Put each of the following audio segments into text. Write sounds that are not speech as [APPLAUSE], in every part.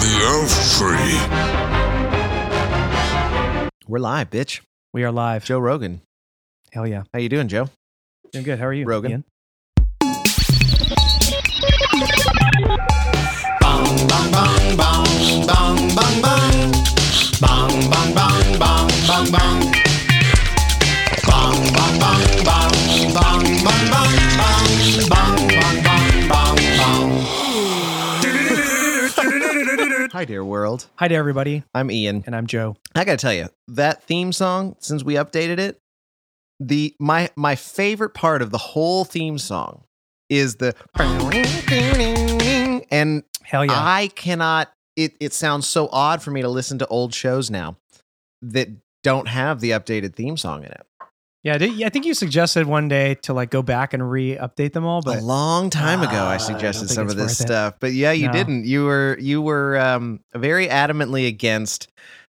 the elf tree. We're live, bitch. We are live. Joe Rogan. Hell yeah. How you doing, Joe? Doing good. How are you? Rogan. Ian? Hi, dear world. Hi to everybody. I'm Ian. And I'm Joe. I gotta tell you, that theme song, since we updated it, the my my favorite part of the whole theme song is the and Hell yeah. I cannot it it sounds so odd for me to listen to old shows now that don't have the updated theme song in it. Yeah, I, think you suggested one day to like go back and re-update them all, but a long time ago Ah, I I suggested think some of this worth it. stuff. But yeah, you No. didn't. You were you were um very adamantly against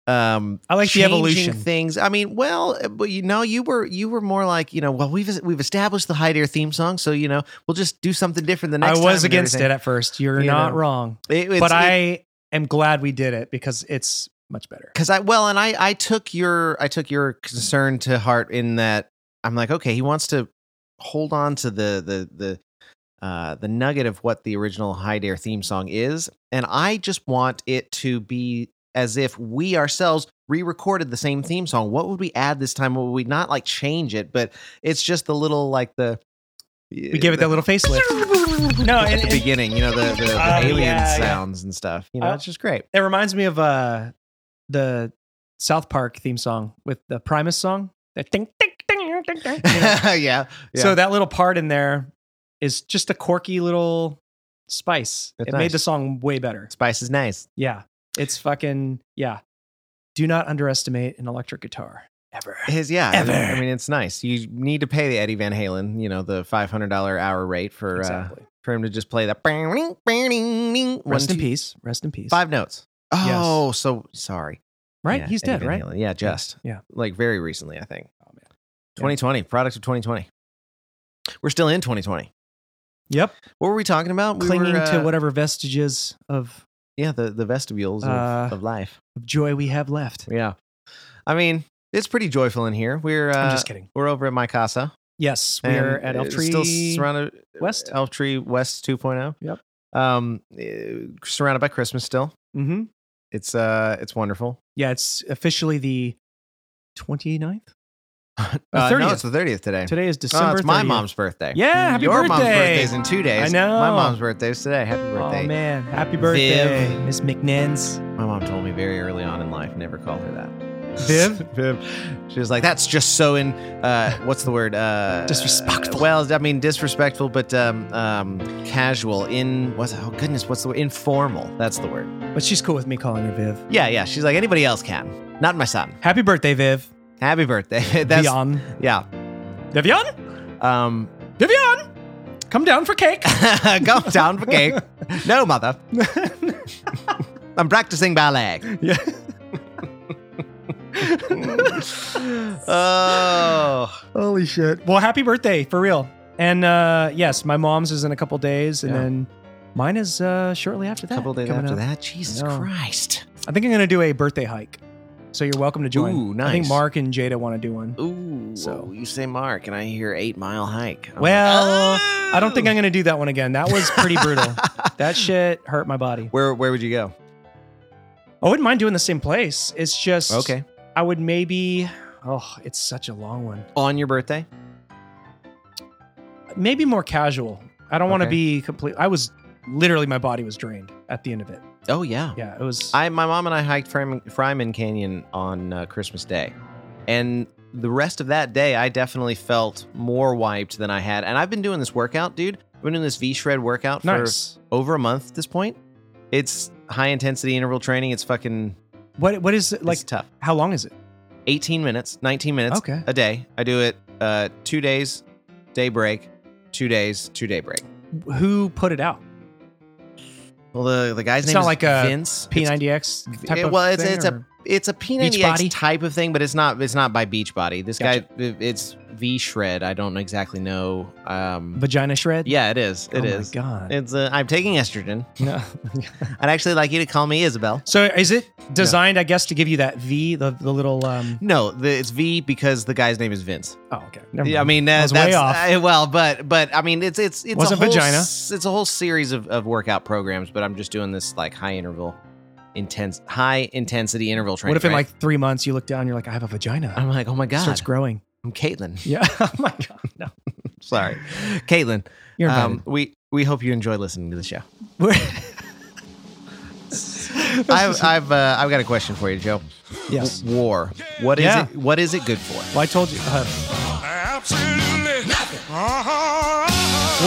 um I like the evolution. things. I mean, well, uh, but you know, you were you were more like, you know, well, we've we've established the High Dare theme song, so you know, we'll just do something different the next time. I was against it at first. You're You not know. wrong. It- but it- I am glad we did it because it's much better. because I well, and I I took your I took your concern to heart in that I'm like, okay, he wants to hold on to the the the uh, the nugget of what the original High Dare theme song is, and I just want it to be as if we ourselves re-recorded the same theme song. What would we add this time? What would we not like change it? But it's just the little like the We give it that little facelift. [LAUGHS] No, at and- the and- beginning, you know, the the, the Oh, alien yeah, yeah. sounds and stuff. You know, Uh, it's just great. It reminds me of uh the South Park theme song with the Primus song. Ding, ding, ding, ding, ding, you know? [LAUGHS] yeah, yeah. So that little part in there is just a quirky little spice. That's it made the song way better. spice is nice. Yeah. It's fucking yeah. Do not underestimate an electric guitar ever. His yeah, I mean- I mean, it's nice. You need to pay the Eddie Van Halen, you know, the five hundred dollar hour rate for uh, for him to just play that. Rest One, in two- peace. Rest in peace. Five notes. Oh, so sorry. Right? Yeah, He's dead, right? Halen. Yeah, just Yeah. like very recently, I think. Oh man. 2020, products of 2020. We're still in 2020. Yep. What were we talking about? We Clinging were, to uh, whatever vestiges of, Yeah, the the vestibules of, Uh, of life. of joy we have left. Yeah, I mean, it's pretty joyful in here. We're uh, I'm just kidding. we're over at my casa. Yes, we are at Elf Tree. Still surrounded West? Elf Tree West 2.0. Yep. Um, eh, surrounded by Christmas still. mm-hmm. It's uh, it's wonderful. Yeah, it's officially the 29th. [LAUGHS] Uh, no, it's the 30th today. Today is Oh, December. it's my 30th. mom's birthday. Yeah, happy Your mom's birthday. birthday's in two days. I know. My mom's birthday's today. Happy birthday. Oh man, happy birthday, Viv. Miss McNins. My mom told me very early on in life, never call her that. Viv? [LAUGHS] Viv. She was like, that's just so in, uh, what's the word? Uh, Disrespectful. well, I mean, disrespectful, but um, um, casual. In, what's, oh goodness, what's the word? Informal. That's the word. But she's cool with me calling her Viv. Yeah, yeah. She's like, anybody else can. Not my son. Happy birthday, Viv. Happy birthday. [LAUGHS] That's, Vivian. yeah. Vivian? Um, Vivian! Come down for cake. [LAUGHS] Come down for cake. No, mother. I'm practicing ballet. yeah. [LAUGHS] Oh. Holy shit. Well, happy birthday, for real. And uh yes, my mom's is in a couple days, and Yeah. then mine is uh shortly after A that. couple days after up. that. Jesus I. Christ. I think I'm gonna do a birthday hike. So you're welcome to join. Ooh, I think. Mark and Jada want to do one. Ooh. So- you say Mark, and I hear eight mile hike. I'm like, Well, I don't think "Oh." I'm gonna do that one again. That was pretty brutal. [LAUGHS] That shit hurt my body. Where Where would you go? I wouldn't mind doing the same place. It's just Okay. I would maybe oh, it's such a long one. On your birthday? Maybe more casual. I don't want to Okay. be complete. I was literally my body was drained at the end of it. Oh yeah. Yeah, it was. I my mom and I hiked Fryman, Fryman Canyon on uh, Christmas Day, and the rest of that day, I definitely felt more wiped than I had. And I've been doing this workout, dude. I've been doing this V shred workout for nice. over a month at this point. It's high intensity interval training. It's fucking What what is it like like? tough. How long is it? 18 minutes, 19 minutes Okay. a day. I do it uh, two days, day break, two days, two day break. Who put it out? Well, the the guy's It's name not is like a Vince. It's- P90X type it- of well, it's- thing, it's a- It's a P90X Beachbody? type of thing, but it's not. It's not by Beachbody. This Gotcha. guy, it's V shred. I don't exactly know. Um, Vagina shred. yeah, it is. It oh is. my god. It's. Uh, I'm taking estrogen. No. [LAUGHS] [LAUGHS] I'd actually like you to call me Isabel. so is it designed, I guess, to give you that V, the the little? um No, the, it's V because the guy's name is Vince. Oh, okay. Never Yeah, I mind. mean I uh, was that's way off. uh, well, but but I mean it's it's it's Wasn't a whole vagina. s- it's a whole series of, of workout programs, but I'm just doing this like high interval, intense high intensity interval training. what if in right? like three months you look down, you're like, I have a vagina. I'm like, oh my It god, starts growing. I'm Caitlin. Yeah. [LAUGHS] oh my god. No. [LAUGHS] Sorry, Caitlin. You're invited. Um, we we hope you enjoy listening to the show. We're- [LAUGHS] I've I've uh, I've got a question for you, Joe. yes. W- War. What is Yeah. it? What is it good for? Well, I told you. Uh, Absolutely nothing.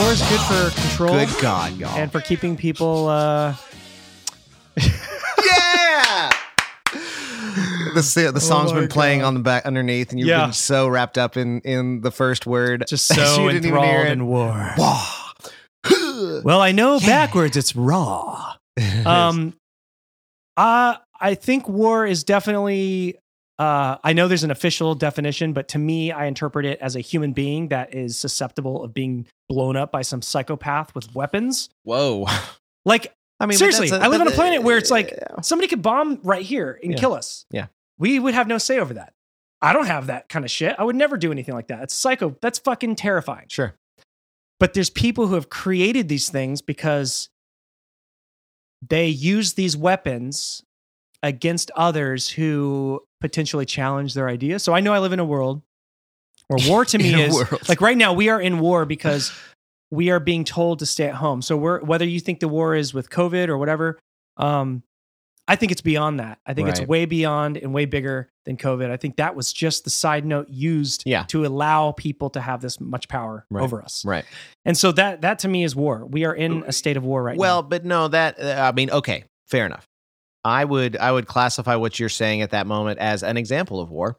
War is good for control Good God, y'all. and for keeping people. Uh, yeah. The, the song's Oh been playing God. on the back underneath, and you've Yeah. been so wrapped up in in the first word, just [LAUGHS] you so didn't even hear enthralled it. in war. Well, I know [SIGHS] backwards it's raw. [LAUGHS] Um, uh, I think war is definitely. Uh, I know there's an official definition, but to me, I interpret it as a human being that is susceptible of being blown up by some psychopath with weapons. Whoa. Like I mean, seriously, that's I live on a planet where it's like somebody could bomb right here and Yeah. kill us. Yeah. We would have no say over that. I don't have that kind of shit. I would never do anything like that. It's psycho. That's fucking terrifying. sure. But there's people who have created these things because they use these weapons against others who potentially challenge their ideas. So I know I live in a world where war to [LAUGHS] me is world. like right now we are in war because [LAUGHS] we are being told to stay at home. So we're whether you think the war is with COVID or whatever, um, I think it's beyond that. I think it's way beyond and way bigger than COVID. I think that was just the side note used Yeah. to allow people to have this much power Right. over us. Right. And so that that to me is war. We are in a state of war right well, now. Well, but no, that uh, I mean, okay, fair enough. I would I would classify what you're saying at that moment as an example of war,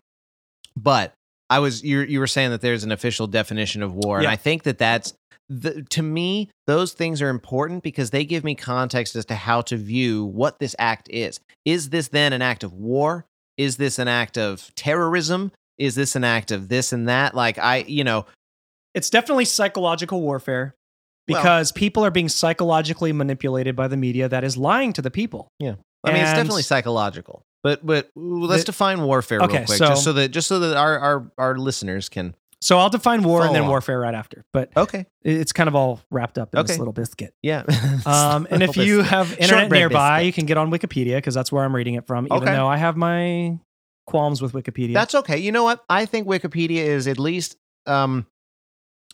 but I was you you were saying that there's an official definition of war, and I think that that's the, to me those things are important because they give me context as to how to view what this act is. Is this then an act of war? Is this an act of terrorism? Is this an act of this and that? Like I, you know, It's definitely psychological warfare Well- because people are being psychologically manipulated by the media that is lying to the people. Yeah. I mean, it's definitely psychological. But but let's The- define warfare Okay, real quick, so- just so that just so that our our, our listeners can. So I'll define war and then on. warfare right after. But Okay. it's kind of all wrapped up in this little biscuit. Yeah. [LAUGHS] Um, [LAUGHS] and if you have internet nearby, biscuit. you can get on Wikipedia because that's where I'm reading it from. Even Okay. though I have my qualms with Wikipedia. that's okay. You know what? I think Wikipedia is at least um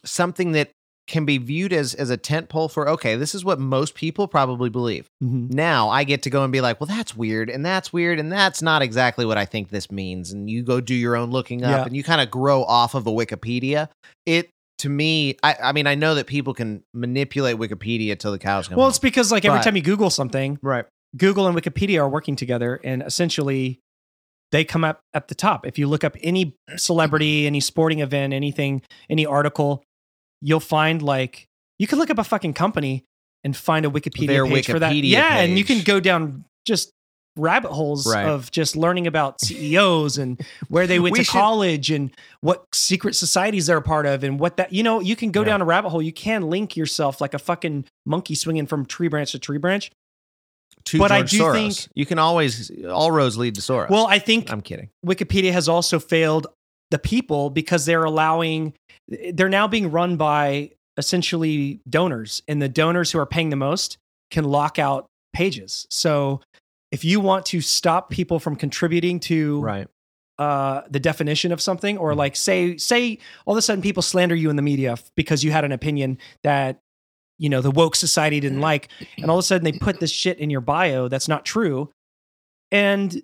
something that can be viewed as as a tent pole for okay, this is what most people probably believe. Mhm. Now I get to go and be like, well, that's weird, and that's weird, and that's not exactly what I think this means. And you go do your own looking up, Yeah. and you kind of grow off of a Wikipedia. It to me, I, I mean, I know that people can manipulate Wikipedia till the cows come well, it's because like every But- time you Google something, right. Google and Wikipedia are working together, and essentially they come up at the top. If you look up any celebrity, any sporting event, anything, any article, you'll find like you can look up a fucking company and find a Wikipedia Their page for that. Wikipedia Yeah, and you can go down just rabbit holes Right. of just learning about [LAUGHS] CEOs and where they went We to should- college and what secret societies they're a part of and what that you know you can go Yeah. down a rabbit hole. You can link yourself like a fucking monkey swinging from tree branch to tree branch. To But I do Soros. think- you can always all roads lead to Soros. Well, I think I'm kidding. Wikipedia has also failed the people because they're allowing Eh, they're now being run by essentially donors and the donors who are paying the most can lock out pages. So if you want to stop people from contributing to Right. uh, the definition of something, or mm-hmm. like say say all of a sudden people slander you in the media because you had an opinion that you know the woke society didn't mm-hmm. like, and all of a sudden they put this shit in your bio that's not true, and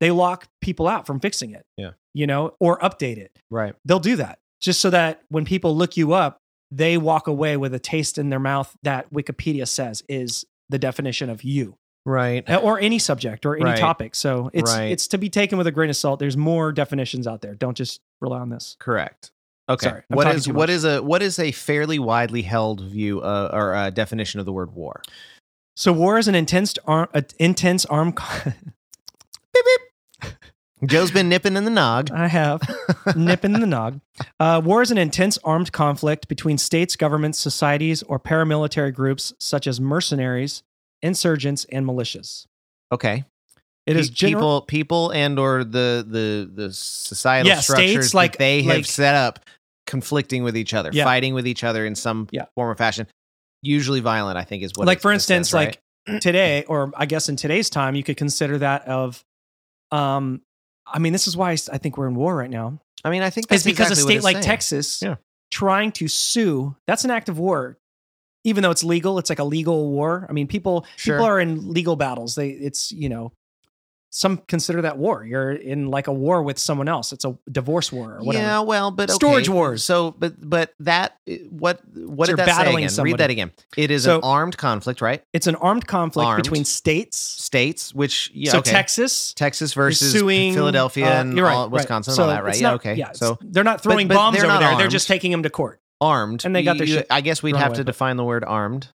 they lock people out from fixing it. Yeah. you know, or update it. Right. They'll do that just so that when people look you up, they walk away with a taste in their mouth that Wikipedia says is the definition of you Right. or any subject or any Right. topic. So it's Right. it's to be taken with a grain of salt. There's more definitions out there. Don't just rely on this. Correct. Okay. Sorry, what is what is a what is a fairly widely held view uh, or uh, definition of the word war? So war is an intense arm, uh, intense armed co- [LAUGHS] Joe's been nipping in the nog. I have nipping in the nog. Uh, war is an intense armed conflict between states, governments, societies, or paramilitary groups such as mercenaries, insurgents, and militias. Okay. It is general- people, people, and or the the the societal Yeah, structures states, that like- they have like- set up, conflicting with each other, Yeah. fighting with each other in some Yeah. form or fashion. Usually violent, I think, is what. like for instance, says, right? like today, or I guess in today's time, you could consider that of, um, I mean, this is why I think we're in war right now. I mean, I think It's because exactly a state like saying. Texas Yeah. trying to sue, that's an act of war. Even though it's legal, it's like a legal war. I mean, people Sure. people are in legal battles. They it's, you know, some consider that war. You're in like a war with someone else. It's a divorce war or whatever. Yeah, well, but okay. Storage wars. So, but but that what what you're did that say battling again? somebody. Read that again. It is So- an armed conflict, right? It's an armed conflict Armed. between states. States, which yeah, so okay. Texas Texas versus suing Philadelphia uh, and right, all, right. Wisconsin and So all that, right? it's Yeah, okay. Yeah, so so they're not throwing but bombs they're over not there. They're just taking them to court. armed, And they got their you- shit I guess we'd have to but- define the word armed,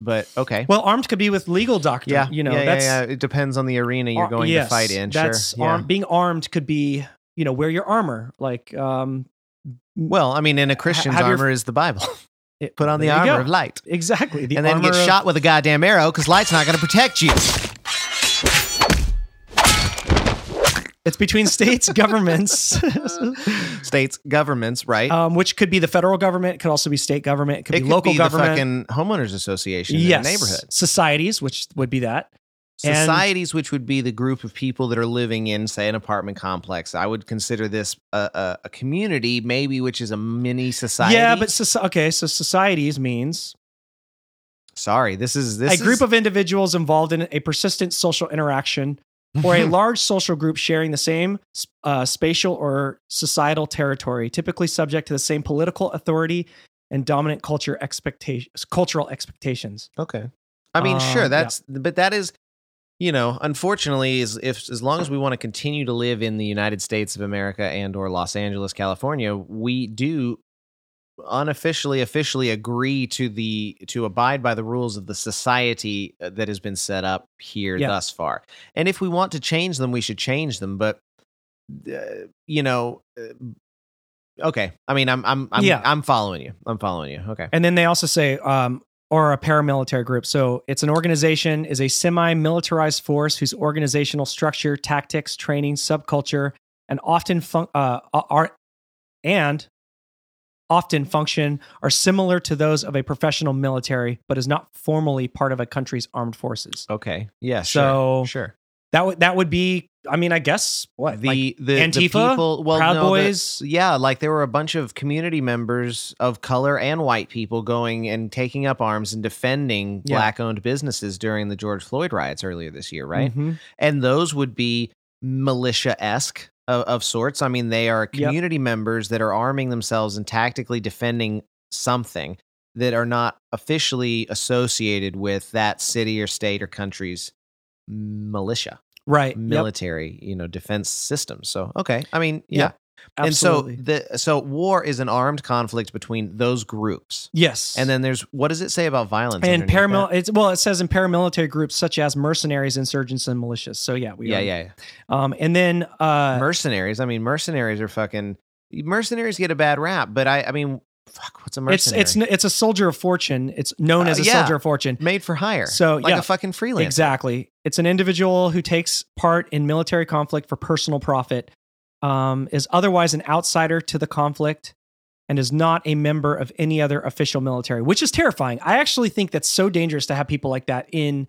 but okay. Well, armed could be with legal doctrine. yeah, you know, yeah, yeah, that's yeah. It depends on the arena you're going yes, to fight in. That's sure. Yeah. arm- being armed could be, you know, wear your armor. Like, um, Well, I mean, in a Christian's have your- armor is the Bible. [LAUGHS] it- Put on the armor of light, Exactly. The and then get armor of- shot with a goddamn arrow because light's not going to protect you. It's between states, governments, [LAUGHS] States, governments, right? um, which could be the federal government. It could also be state government. It could it be could local be government. the fucking homeowners association yes. in the neighborhood. Societies, which would be that. And- Societies, which would be the group of people that are living in, say, an apartment complex. I would consider this a, a, a community, maybe, which is a mini society. Yeah, but soci- okay, so societies means sorry, this is this a group is- of individuals involved in a persistent social interaction or a large social group sharing the same uh, spatial or societal territory, typically subject to the same political authority and dominant culture expectations, cultural expectations. Okay. I mean, Um, sure, yeah. that's but that is you know, unfortunately is if as long as we want to continue to live in the United States of America and or Los Angeles, California, we do unofficially officially agree to the to abide by the rules of the society uh, that has been set up here Yeah. thus far. And if we want to change them, we should change them, but uh, you know, uh, okay. I mean, I'm I'm I'm Yeah. I'm following you. I'm following you. Okay. And then they also say, um, or a paramilitary group. So it's an organization, is a semi-militarized force whose organizational structure, tactics, training, subculture, and often fun- uh, are and often function are similar to those of a professional military, but is not formally part of a country's armed forces. Okay. Yeah, So- sure. Sure. That would that would be, I mean, I guess what the like, the the Antifa? people, well, Proud no, the- Boys? yeah, like there were a bunch of community members of color and white people going and taking up arms and defending Yeah. black-owned businesses during the George Floyd riots earlier this year, right? Mhm. And those would be militia-esque of, of sorts. I mean, they are Yep. community members that are arming themselves and tactically defending something that are not officially associated with that city or state or country's militia right? Yep. military, you know, defense systems. So, okay. I mean, yeah. Yep, Absolutely. And so the so war is an armed conflict between those groups. yes, And then there's what does it say about violence? and paramil- it's well it says in paramilitary groups such as mercenaries insurgents and militias so yeah we Yeah, are- yeah, yeah. um and then uh mercenaries. I mean, mercenaries are fucking mercenaries get a bad rap, but I I mean, fuck, what's a mercenary? it's it's it's a soldier of fortune it's known Uh, as a yeah. soldier of fortune made for hire. So, like yeah, a fucking freelancer. exactly it's an individual who takes part in military conflict for personal profit um is otherwise an outsider to the conflict and is not a member of any other official military which is terrifying i actually think that's so dangerous to have people like that in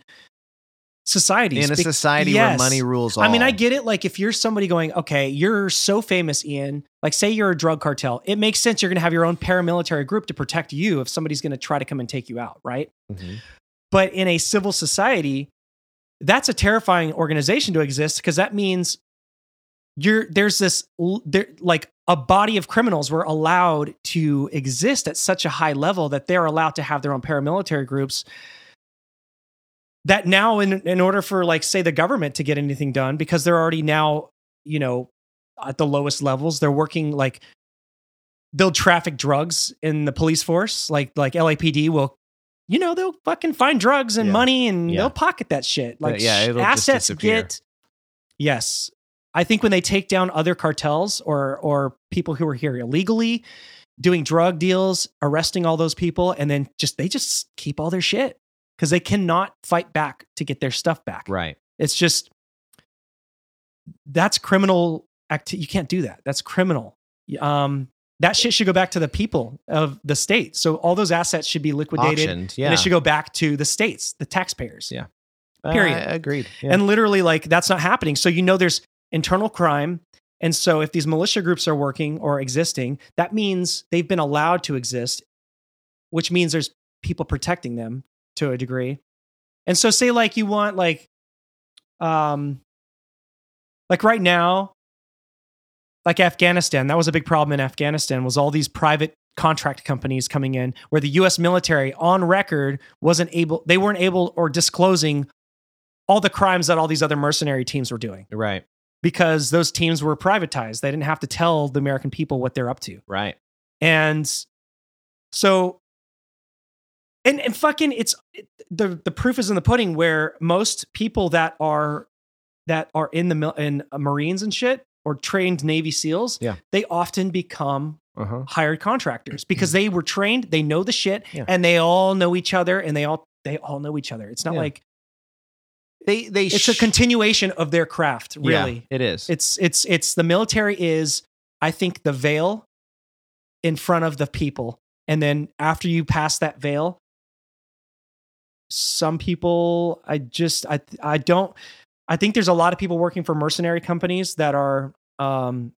societies In a society Yes. where money rules all. I mean, I get it. Like, if you're somebody going, okay, you're so famous, Ian, like, say you're a drug cartel, it makes sense you're going to have your own paramilitary group to protect you if somebody's going to try to come and take you out, right? Mhm. But in a civil society, that's a terrifying organization to exist because that means you're there's this there like a body of criminals were allowed to exist at such a high level that they're allowed to have their own paramilitary groups that now in in order for like say the government to get anything done because they're already now you know at the lowest levels they're working like they'll traffic drugs in the police force like like LAPD will you know they'll fucking find drugs and Yeah. money and Yeah. they'll pocket that shit like yeah, it'll assets get yes I think when they take down other cartels or or people who are here illegally, doing drug deals, arresting all those people, and then just they just keep all their shit because they cannot fight back to get their stuff back. Right. It's just that's criminal activity. You can't do that. That's criminal. Um, that shit should go back to the people of the state. So all those assets should be liquidated, Auctioned. Yeah. and it should go back to the states, the taxpayers. Yeah. period. Uh, agreed. Yeah. And literally, like that's not happening. So you know there's internal crime. And so if these militia groups are working or existing, that means they've been allowed to exist, which means there's people protecting them to a degree. And so say like you want like um like right now like Afghanistan, that was a big problem in Afghanistan was all these private contract companies coming in where the US military on record wasn't able they weren't able or disclosing all the crimes that all these other mercenary teams were doing right. Because those teams were privatized. They didn't have to tell the American people what they're up to. Right. And so and and fucking it's it, the the proof is in the pudding where most people that are that are in the in uh, Marines and shit or trained Navy SEALs, Yeah. they often become Uh huh. hired contractors [CLEARS THROAT] because they were trained, they know the shit, Yeah. and they all know each other and they all they all know each other. It's not Yeah. like They they it's a continuation of their craft, Yeah, really. it is. It's it's it's the military is I think the veil in front of the people. And then after you pass that veil, some people I just I I don't I think there's a lot of people working for mercenary companies that are um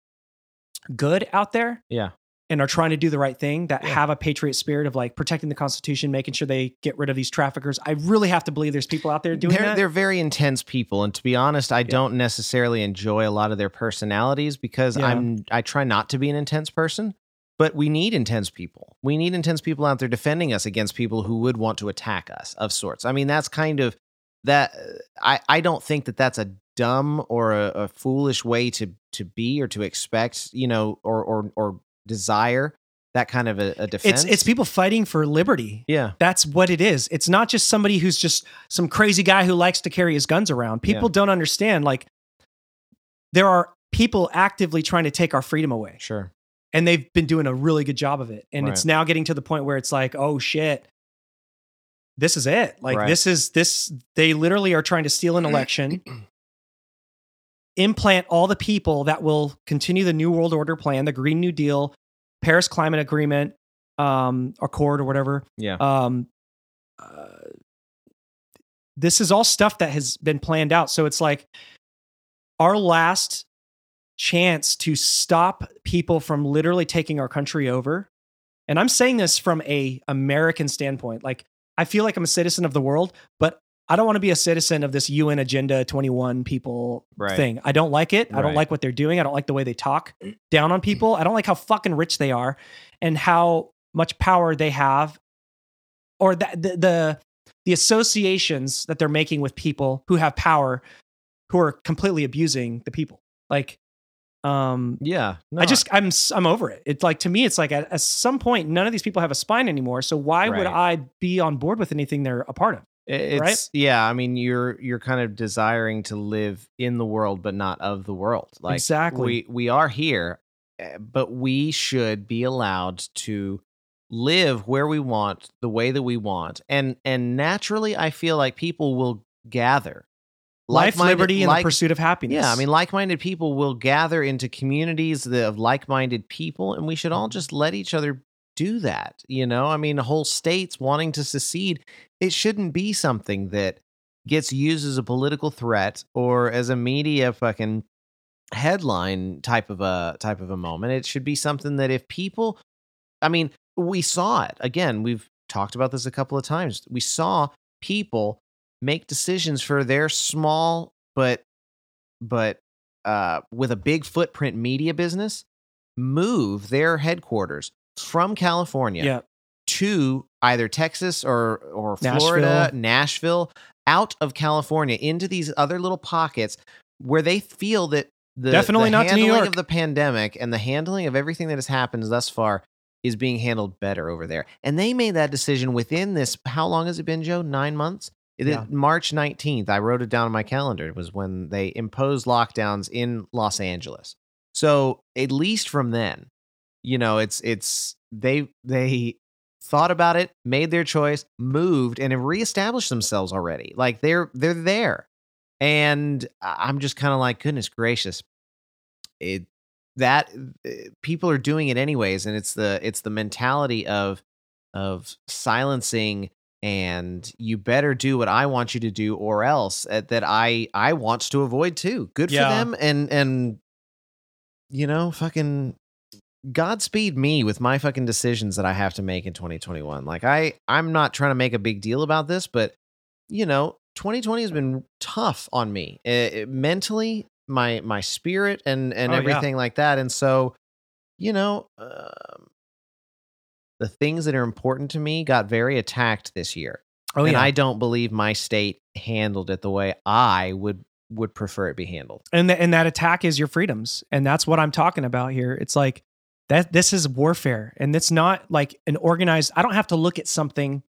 good out there yeah. And are trying to do the right thing that Yeah. have a patriot spirit of like protecting the constitution making sure they get rid of these traffickers. I really have to believe there's people out there doing they're, that. they're very intense people and to be honest i don't necessarily enjoy a lot of their personalities because Yeah. i'm i try not to be an intense person but we need intense people. We need intense people out there defending us against people who would want to attack us of sorts. I mean that's kind of that i i don't think that that's a dumb or a, a foolish way to to be or to expect you know or or or desire that kind of a, a defense it's it's people fighting for liberty yeah That's what it is. It's not just somebody who's just some crazy guy who likes to carry his guns around. People don't understand. Like, there are people actively trying to take our freedom away, sure and they've been doing a really good job of it. And Right. it's now getting to the point where it's like, oh shit, this is it. Like, Right. this is this. They literally are trying to steal an [CLEARS THROAT] election, implant all the people that will continue the New World Order plan, the Green New Deal, Paris Climate Agreement, um, Accord, or whatever. Yeah. Um uh, this is all stuff that has been planned out. So it's like our last chance to stop people from literally taking our country over. And i'm saying this from a american standpoint. Like i feel like i'm a citizen of the world but i don't want to be a citizen of this un agenda 21 people Right. thing i don't like it i don't like what they're doing i don't like the way they talk down on people i don't like how fucking rich they are and how much power they have or the, the the the associations that they're making with people who have power who are completely abusing the people like um yeah I just I'm I'm over it. It's like to me, it's like at, at some point, none of these people have a spine anymore. So why would I be on board with anything they're a part of? It's right? yeah. I mean, you're you're kind of desiring to live in the world, but not of the world. Like Exactly. we we are here, eh, but we should be allowed to live where we want, the way that we want, and and naturally, I feel like people will gather. Life, liberty, and like- the pursuit of happiness. Yeah, I mean, like-minded people will gather into communities of like-minded people, and we should all just let each other do that. You know, I mean, whole states wanting to secede, it shouldn't be something that gets used as a political threat or as a media fucking headline type of a type of a moment. It should be something that if people, I mean, we saw it again. We've talked about this a couple of times. We saw people make decisions for their small but but uh, with a big footprint media business move their headquarters from California yeah, to either Texas or or Florida, Nashville. Nashville, out of California into these other little pockets where they feel that the Definitely the not handling York. of the pandemic and the handling of everything that has happened thus far is being handled better over there. And they made that decision within this how long has it been, Joe? 9 months? It, March 19th, I wrote it down on my calendar, It was when they imposed lockdowns in Los Angeles. So at least from then, you know, it's it's they they thought about it, made their choice, moved, and have reestablished themselves already. Like they're they're there. And I'm just kind of like, goodness gracious. It that uh, people are doing it anyways, and it's the it's the mentality of of silencing and you better do what I want you to do or else uh, that I I want to avoid too. Good Yeah. for them and and you know, fucking Godspeed me with my fucking decisions that I have to make in 2021. Like I I'm not trying to make a big deal about this, but you know, 2020 has been tough on me. Uh, mentally, my my spirit and and Oh, yeah. everything like that. And so, you know, um, the things that are important to me got very attacked this year. Oh and yeah. I don't believe my state handled it the way I would would prefer it be handled. and th- and that attack is your freedoms and that's what i'm talking about here it's like that this is warfare and it's not like an organized i don't have to look at something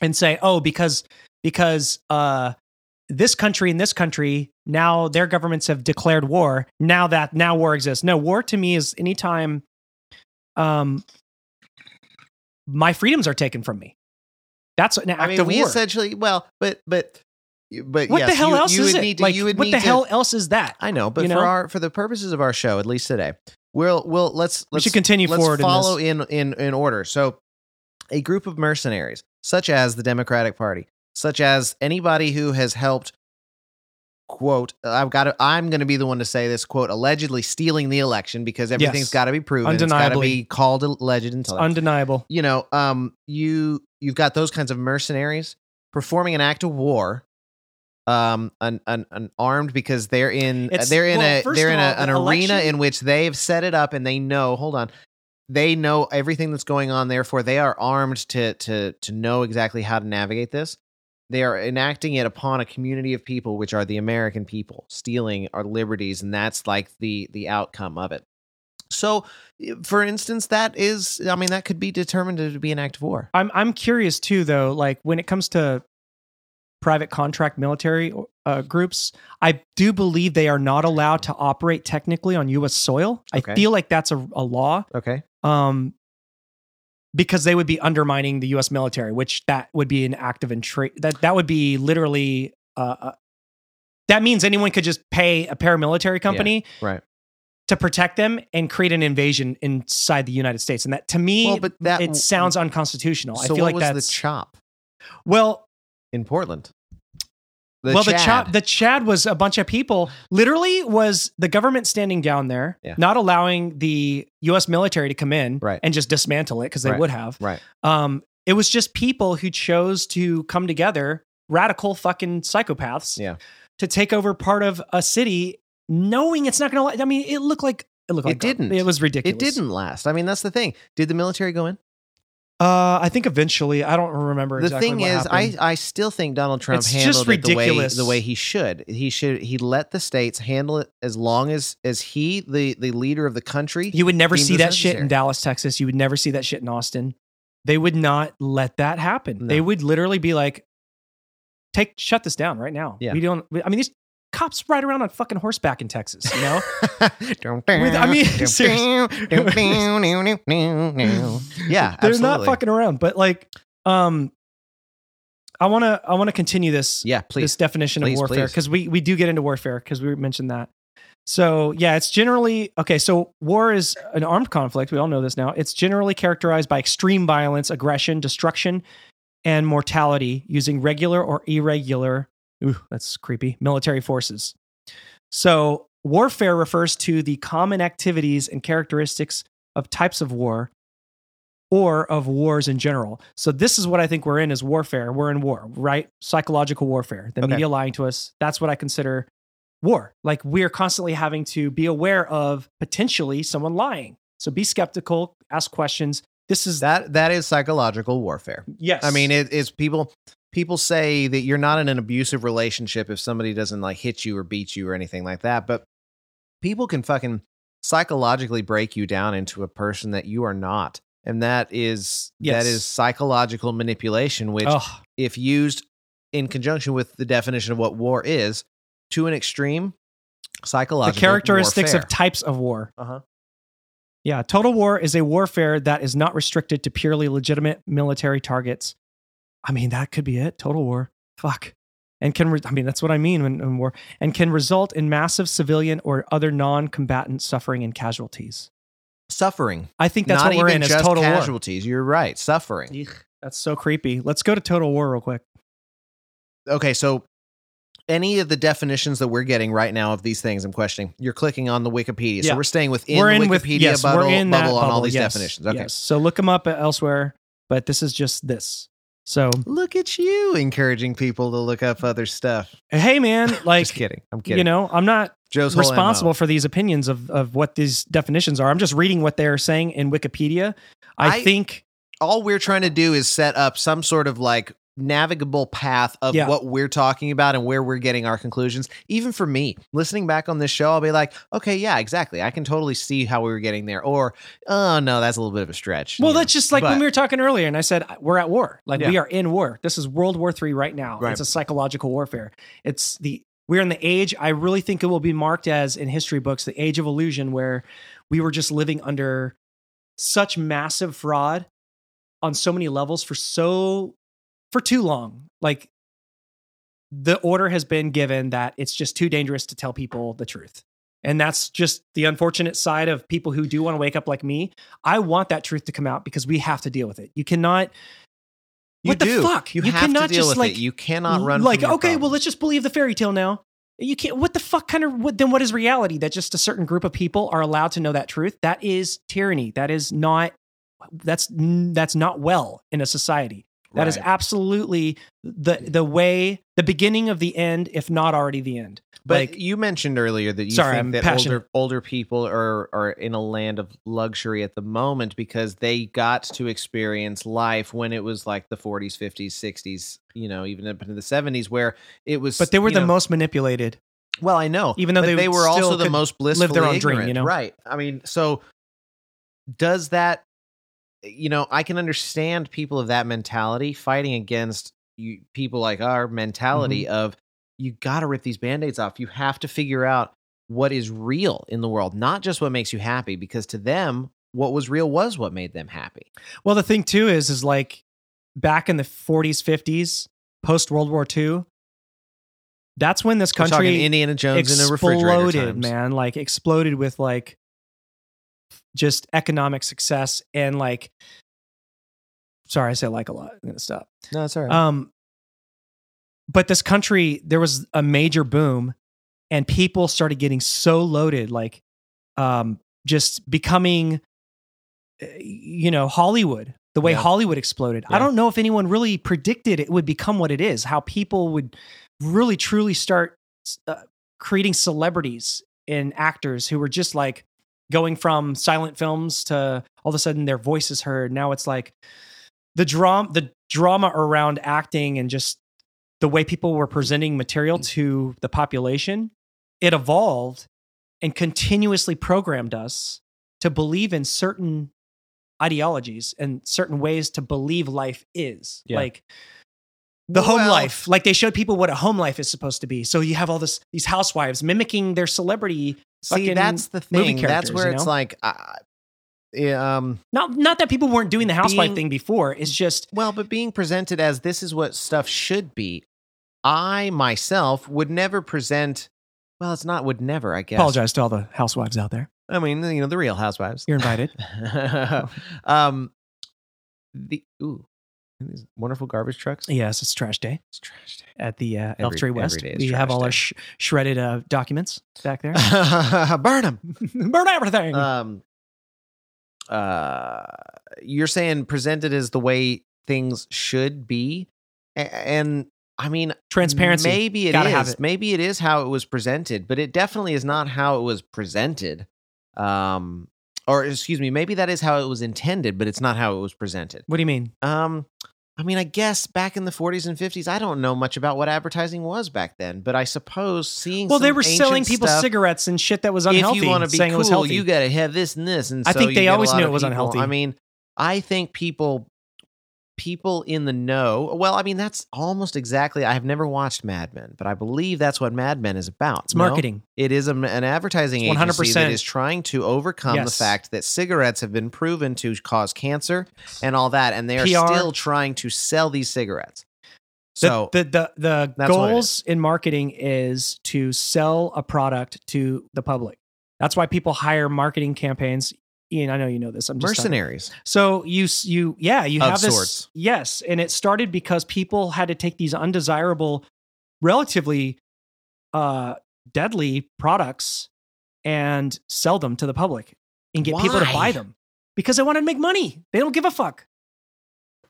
and say oh because because uh this country and this country now their governments have declared war. Now that now war exists. No war to me is anytime um my freedoms are taken from me. That's an act I mean, of we war. essentially well, but but but what yes, the hell you, else you is would it? need to, like what the to, hell else is that? I know, but you for our for the purposes of our show, at least today, we'll we'll let's let's should continue let's forward follow in in, in in order. So, a group of mercenaries, such as the Democratic Party, such as anybody who has helped, quote, I've got to, I'm going to be the one to say this, quote, allegedly stealing the election because everything's Yes. got to be proven, it's got to Undeniably. be called alleged until undeniable you know, um, you you've got those kinds of mercenaries performing an act of war. Um, an, an, an armed because they're in It's- they're in well, a they're in a, all, an the arena election- in which they've set it up and they know. Hold on, they know everything that's going on. Therefore, they are armed to to to know exactly how to navigate this. They are enacting it upon a community of people, which are the American people, stealing our liberties, and that's like the the outcome of it. So, for instance, that is, I mean, that could be determined to be an act of war. I'm I'm curious too, though. Like when it comes to private contract military uh, groups, I do believe they are not allowed to operate technically on U.S. soil. I Okay. feel like that's a, a law, Okay. um, because they would be undermining the U.S. military, which that would be an act of intrigue. That that would be literally. Uh, uh, that means anyone could just pay a paramilitary company Right. to protect them and create an invasion inside the United States, and that to me, Well, but that it sounds unconstitutional. So I feel what like was that's the chop well, in Portland? The well, the Chad. Chad, the Chad was a bunch of people. Literally, was the government standing down there, Yeah. not allowing the U.S. military to come in Right. and just dismantle it because they Right. would have. right. Um, it was just people who chose to come together, radical fucking psychopaths, Yeah. to take over part of a city, knowing it's not going to. I mean, it looked like it looked It didn't. It was ridiculous. It didn't last. I mean, that's the thing. Did the military go in? Uh, I think eventually, I don't remember. The exactly thing is, I, happened. I still think Donald Trump It's handled it the way the way he should. He should he let the states handle it as long as as he the the leader of the country. You would never see that shit in Dallas, Texas. You would never see that shit in Austin. They would not let that happen. They would literally be like, "Take, shut this down right now." Yeah. we don't. I mean, these cops ride around on fucking horseback in Texas. You know, [LAUGHS] With, I mean, yeah, they're absolutely. not fucking around. But like, um, I want to, I want to continue this. Yeah, please. this definition Please, of warfare because we we do get into warfare because we mentioned that. So yeah, it's generally okay. So war is an armed conflict. We all know this now. It's generally characterized by extreme violence, aggression, destruction, and mortality using regular or irregular. Ooh, that's creepy. Military forces. So warfare refers to the common activities and characteristics of types of war or of wars in general. So this is what I think we're in is warfare. We're in war, right? Psychological warfare. The Okay. media lying to us. That's what I consider war. Like we're constantly having to be aware of potentially someone lying. So be skeptical, ask questions. This is That that is psychological warfare. yes. I mean, it is people. People say that you're not in an abusive relationship if somebody doesn't like hit you or beat you or anything like that. But people can fucking psychologically break you down into a person that you are not, and that is Yes. that is psychological manipulation. Which, if used in conjunction with the definition of what war is to an extreme The psychological characteristics warfare. of types of war. uh-huh. Yeah, total war is a warfare that is not restricted to purely legitimate military targets. I mean, that could be it. Total war. Fuck. And can re- I mean that's what I mean when, when war and can result in massive civilian or other non-combatant suffering and casualties. suffering. I think that's Not what we're in as just total war. casualties. You're right. Suffering. That's so creepy. Let's go to total war real quick. Okay, so any of the definitions that we're getting right now of these things I'm questioning, you're clicking on the Wikipedia. Yeah. So we're staying within we're the in with Wikipedia yes, bubble, we're in that bubble on all these yes, definitions. Okay. yes. So look them up elsewhere, but this is just this. So Look at you encouraging people to look up other stuff. hey, man, [LAUGHS] like Just kidding. I'm kidding. you know, I'm not Joe's responsible for these opinions of of what these definitions are. I'm just reading what they're saying in Wikipedia. I, I- think all we're trying to do is set up some sort of like navigable path of Yeah. what we're talking about and where we're getting our conclusions. Even for me, listening back on this show, I'll be like, okay, yeah, exactly. I can totally see how we were getting there. Or, oh no, that's a little bit of a stretch. well, you know. that's just like when we were talking earlier, and I said uh, we're at war. Like we are in war. This is World War Three right now. Right. It's a psychological warfare. It's the we're in the age. I really think it will be marked as in history books the age of illusion, where we were just living under such massive fraud on so many levels for so for too long. Like the order has been given that it's just too dangerous to tell people the truth. And that's just the unfortunate side of people who do want to wake up like me. I want that truth to come out because we have to deal with it. You cannot You what the fuck? You, You have cannot just, with like, it. You cannot run. like okay well let's just believe the fairy tale now you can't what the fuck kind of what, then what is reality that just a certain group of people are allowed to know that truth that is tyranny that is not that's that's not well in a society That is Right. absolutely the the way the beginning of the end if not already the end But like you mentioned earlier that you Sorry, think I'm that passionate. older older people are are in a land of luxury at the moment because they got to experience life when it was like the 40s, 50s, 60s, you know, even up into the 70s where it was but they were the know- most manipulated Well, I know. Even though they they were also the most blissfully their own dream, ignorant, you know? Right. I mean, so does that you know, I can understand people of that mentality fighting against you, people like our mentality Mm-hmm. of you got to rip these band-aids off. You have to figure out what is real in the world, not just what makes you happy because to them what was real was what made them happy. well the thing too is is like back in the 40s 50s post world war ii that's when this country Indiana Jones in a refrigerator exploded, times. man. Like exploded with like just economic success and like. Sorry, I say like a lot. I'm gonna stop. No, it's all right. Um, but this country, there was a major boom, and people started getting so loaded, like, um, just becoming, uh, you know, Hollywood. The way Yeah. Hollywood exploded. I don't know if anyone really predicted it would become what it is. How people would really truly start uh, creating celebrities and actors who were just like going from silent films to all of a sudden their voice is heard. Now it's like the drama, the drama around acting and just the way people were presenting material mm. to the population. It evolved and continuously programmed us to believe in certain ideologies and certain ways to believe life is. Yeah. Like the home Well- life. Like they showed people what a home life is supposed to be. So you have all this these housewives mimicking their celebrity. See, that's the thing. That's where you it's know? like uh, yeah, um Not not that people weren't doing the housewife Being- thing before. It's just Well, but being presented as this is what stuff should be, I myself would never present. Well, it's not would never. I guess. apologize to all the housewives out there. I mean, you know, the Real Housewives. You're invited. [LAUGHS] um, the ooh, these wonderful garbage trucks. yes, it's trash day It's trash day. at the uh, Elf Tree West. day We have all our sh- shredded uh, documents back there. [LAUGHS] Burn them. [LAUGHS] Burn everything. Um, uh, you're saying presented as the way things should be, A- and I mean, Transparency. Maybe it Gotta is. it. Maybe it is how it was presented, but it definitely is not how it was presented. Um, or excuse me, maybe that is how it was intended, but it's not how it was presented. what do you mean? Um, I mean, I guess back in the 40s and 50s, I don't know much about what advertising was back then, but I suppose seeing Well, they were selling people stuff, cigarettes and shit that was unhealthy. if you want to be saying cool, it was healthy. you got to have this and this. And I so think they always knew it was people- unhealthy. I mean, I think people people in the know. Well, I mean, that's almost exactly. I have never watched Mad Men, but I believe that's what Mad Men is about. It's no? marketing. It is a, an advertising It's agency that 100%. is trying to overcome the fact that cigarettes have been proven to cause cancer and all that, and they are PR. still trying to sell these cigarettes. So the the the, it goals in marketing is to sell a product to the public. That's why people hire marketing campaigns. Ian, I know you know this. I'm just talking- mercenaries. So you you yeah you Of have this sorts. yes, and it started because people had to take these undesirable, relatively uh, deadly products and sell them to the public and get people to buy them because they want to make money. They don't give a fuck.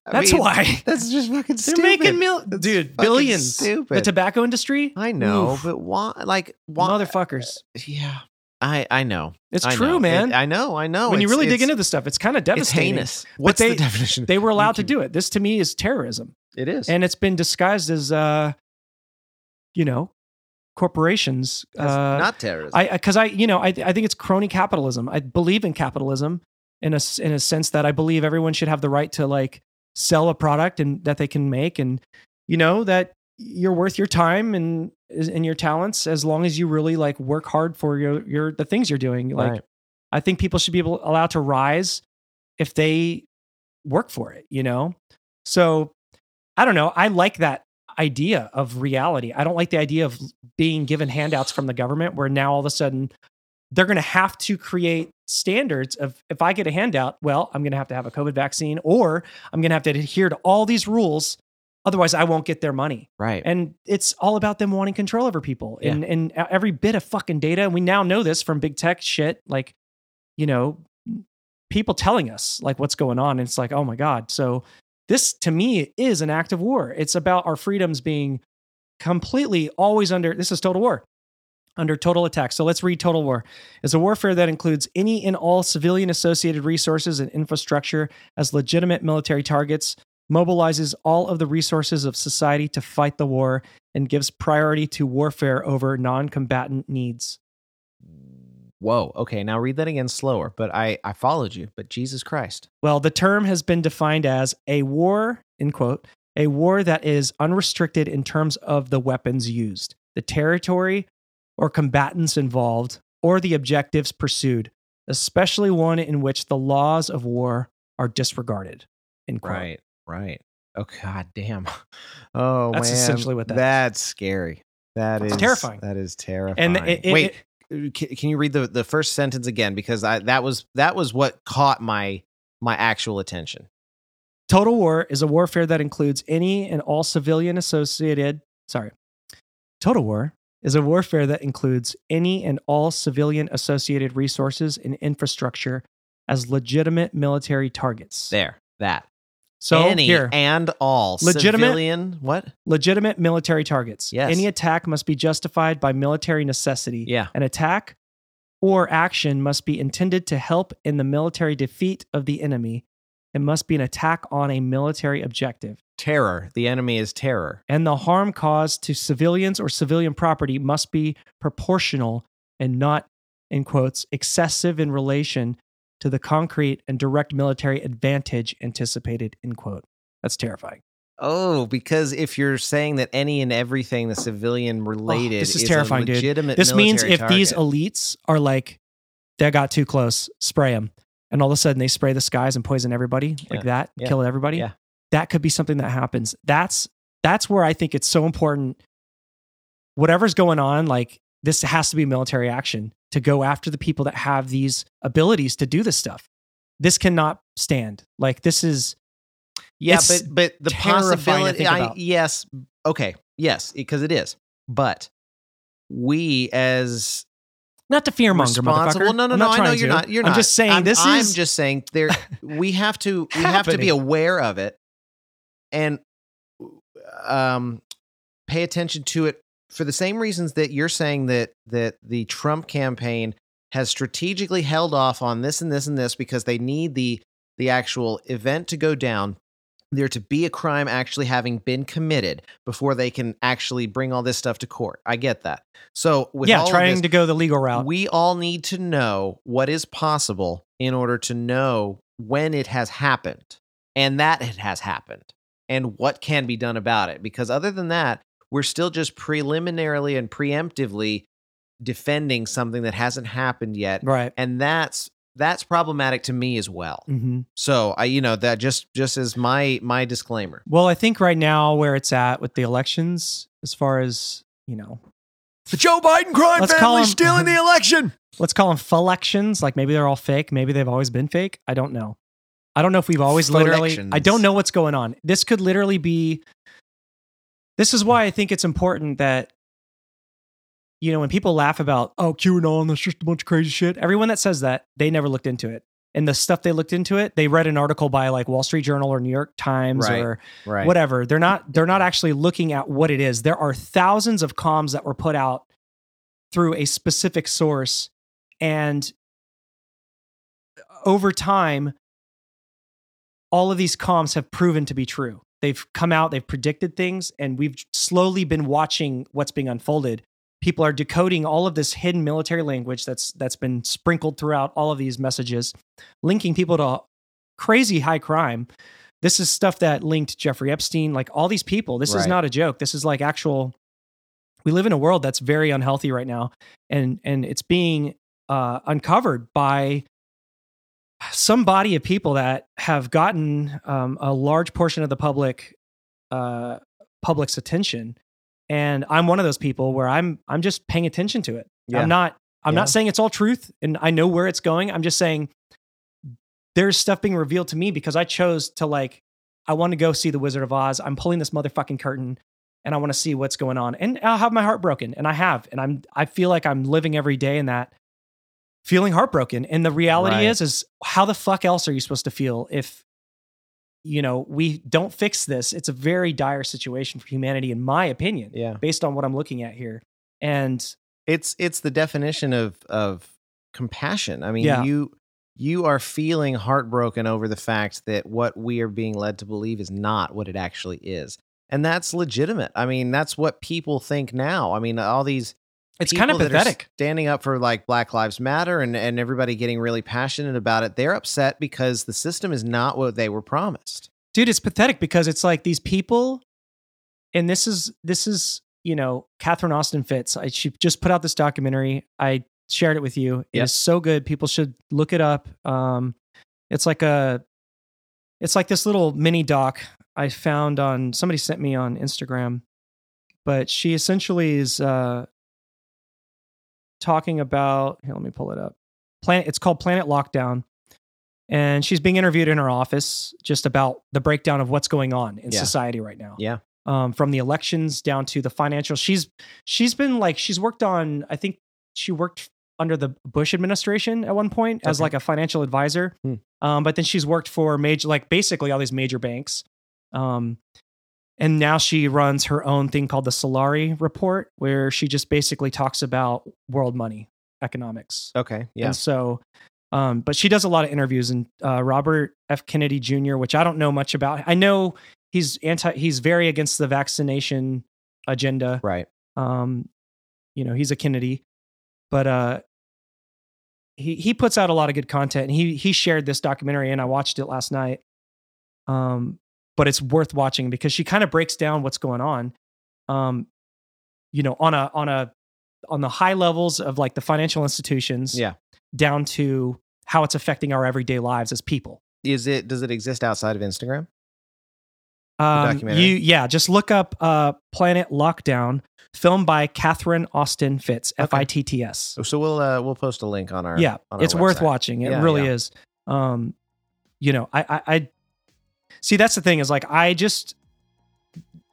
I That's mean, why That's just fucking [LAUGHS] they're stupid. making mil- That's dude billions. Stupid. The tobacco industry, I know, Oof. but why? Like why? motherfuckers. Yeah, I I know. It's I true, know. man. It- I know. I know. when you really dig into this stuff, it's kind of it's devastating. heinous. What's they- the definition? They were allowed to do it. This to me is terrorism. It is. and it's been disguised as uh you know corporations uh not terrorism. i because I, you know I, I think it's crony capitalism i believe in capitalism in a in a sense that i believe everyone should have the right to like sell a product and that they can make and you know that you're worth your time and and your talents as long as you really like work hard for your your the things you're doing. Like Right. i think people should be able allowed to rise if they work for it you know? So i don't know. I like that idea of reality. I don't like the idea of being given handouts from the government where now all of a sudden they're going to have to create standards of if i get a handout well i'm going to have to have a covid vaccine or i'm going to have to adhere to all these rules otherwise i won't get their money. Right. and it's all about them wanting control over people and and every bit of fucking data. And we now know this from big tech shit like you know people telling us like what's going on. And it's like oh my god. So this to me is an act of war. It's about our freedoms being completely always under this is total war under total attack. So let's read total war. It's a warfare that includes any and all civilian associated resources and infrastructure as legitimate military targets mobilizes all of the resources of society to fight the war and gives priority to warfare over non-combatant needs Whoa. Okay. Now read that again slower. But I I followed you. But Jesus Christ. Well, the term has been defined as a war, in quote, a war that is unrestricted in terms of the weapons used, the territory or combatants involved, or the objectives pursued, especially one in which the laws of war are disregarded. End quote. Right. Right. Oh God damn. [LAUGHS] Oh That's man. essentially what that is. That's scary. That is It's terrifying. That is terrifying. And it- it- wait. Uh, can, can you read the, the first sentence again? Because I that was that was what caught my my actual attention. Total war is a warfare that includes any and all civilian associated, sorry. Total war is a warfare that includes any and all civilian associated resources and infrastructure as legitimate military targets. There. That. So Any here, and all Legitimate- civilian what? legitimate military targets. Yes. Any attack must be justified by military necessity. Yeah. An attack or action must be intended to help in the military defeat of the enemy. It must be an attack on a military objective. Terror. The enemy is terror. and the harm caused to civilians or civilian property must be proportional and not, in quotes, excessive in relation to the concrete and direct military advantage anticipated, end quote. That's terrifying. Oh, because if you're saying that any and everything the civilian oh, related Oh, this is a terrifying, dude. legitimate This means if these elites are like, they got too close, spray them. And all of a sudden they spray the skies and poison everybody like that, Yeah. kill everybody. Yeah. That could be something that happens. That's that's where I think it's so important. Whatever's going on, like this has to be military action to go after the people that have these abilities to do this stuff. This cannot stand. Like this is Yeah, but but the possibility. I, yes, okay, yes, because it is. But we as not to fearmonger, responsible. motherfucker. No, no, no. I know you're to. not. You're not. I'm not. just saying I'm, this is. I'm is just saying there. [LAUGHS] We have to. We have to be aware of it, and um, pay attention to it for the same reasons that you're saying that that the Trump campaign has strategically held off on this and this and this because they need the the actual event to go down there to be a crime actually having been committed before they can actually bring all this stuff to court. I get that. So with yeah, all of trying this, to go the legal route. we all need to know what is possible in order to know when it has happened. and that it has happened and what can be done about it because other than that we're still just preliminarily and preemptively defending something that hasn't happened yet Right. and that's that's problematic to me as well hmm so i you know that just just as my my disclaimer Well, I think right now where it's at with the elections, as far as you know, The Joe Biden crime Let's family him- stealing the [LAUGHS] election. let's call them elections. Like maybe they're all fake. Maybe they've always been fake. I don't know. I don't know if we've always literally. I don't know what's going on. This could literally be. This is why I think it's important that. You know, when people laugh about, oh, QAnon, that's just a bunch of crazy shit. Everyone that says that, they never looked into it. And the stuff they looked into it, they read an article by like Wall Street Journal or New York Times Right. or right whatever. They're not they're not actually looking at what it is. There are thousands of comms that were put out through a specific source and over time all of these comms have proven to be true. They've come out, they've predicted things and we've slowly been watching what's being unfolded. People are decoding all of this hidden military language that's that's been sprinkled throughout all of these messages, linking people to crazy high crime. This is stuff that linked Jeffrey Epstein, like all these people. This is not a joke. This is like actual. We live in a world that's very unhealthy right now, and and it's being uh, uncovered by some body of people that have gotten um, a large portion of the public uh, public's attention. And I'm one of those people where I'm I'm just paying attention to it. Yeah. I'm not I'm Yeah. not saying it's all truth, and I know where it's going. I'm just saying there's stuff being revealed to me because I chose to like I want to go see the Wizard of Oz. I'm pulling this motherfucking curtain and I want to see what's going on. And I'll have my heart broken. And I have. And I'm I feel like I'm living every day in that feeling heartbroken. And the reality Right. is is how the fuck else are you supposed to feel if you know we don't fix this? It's a very dire situation for humanity, in my opinion, yeah based on what I'm looking at here. And it's it's the definition of of compassion i mean Yeah. you you are feeling heartbroken over the fact that what we are being led to believe is not what it actually is and that's legitimate i mean that's what people think now i mean all these it's kind of people that are pathetic. standing up for like black lives matter and and everybody getting really passionate about it they're upset because the system is not what they were promised. Dude it's pathetic because it's like these people and this is this is you know catherine austin fitts. I, she just put out this documentary. I shared it with you. It is Yep. so good. People should look it up. Um it's like a it's like this little mini doc i found on somebody sent me on instagram. But she essentially is uh talking about here let me pull it up. Planet it's called planet lockdown and she's being interviewed in her office just about the breakdown of what's going on in Yeah. society right now. Yeah. Um, from the elections down to the financial she's she's been like she's worked on i think she worked under the bush administration at one point as like a financial advisor. Hmm. um, but then she's worked for major like basically all these major banks. Um, and now she runs her own thing called the solari report where she just basically talks about world money economics okay yeah and so, um, but she does a lot of interviews, and uh, Robert F. Kennedy Jr., which I don't know much about. I know he's anti, he's very against the vaccination agenda. right Um, you know, he's a Kennedy, but uh, he he puts out a lot of good content, and he he shared this documentary, and I watched it last night. Um, but it's worth watching because she kind of breaks down what's going on. Um, you know, on a on a on the high levels of like the financial institutions, yeah down to how it's affecting our everyday lives as people. is it does it exist outside of instagram Um, you, yeah, just look up uh, Planet Lockdown, filmed by Catherine Austin Fitts. F I T T S. so we'll uh we'll post a link on our Yeah, on our it's worth watching. It Yeah, really yeah. is. Um, you know, I, I, I see. That's the thing is like I just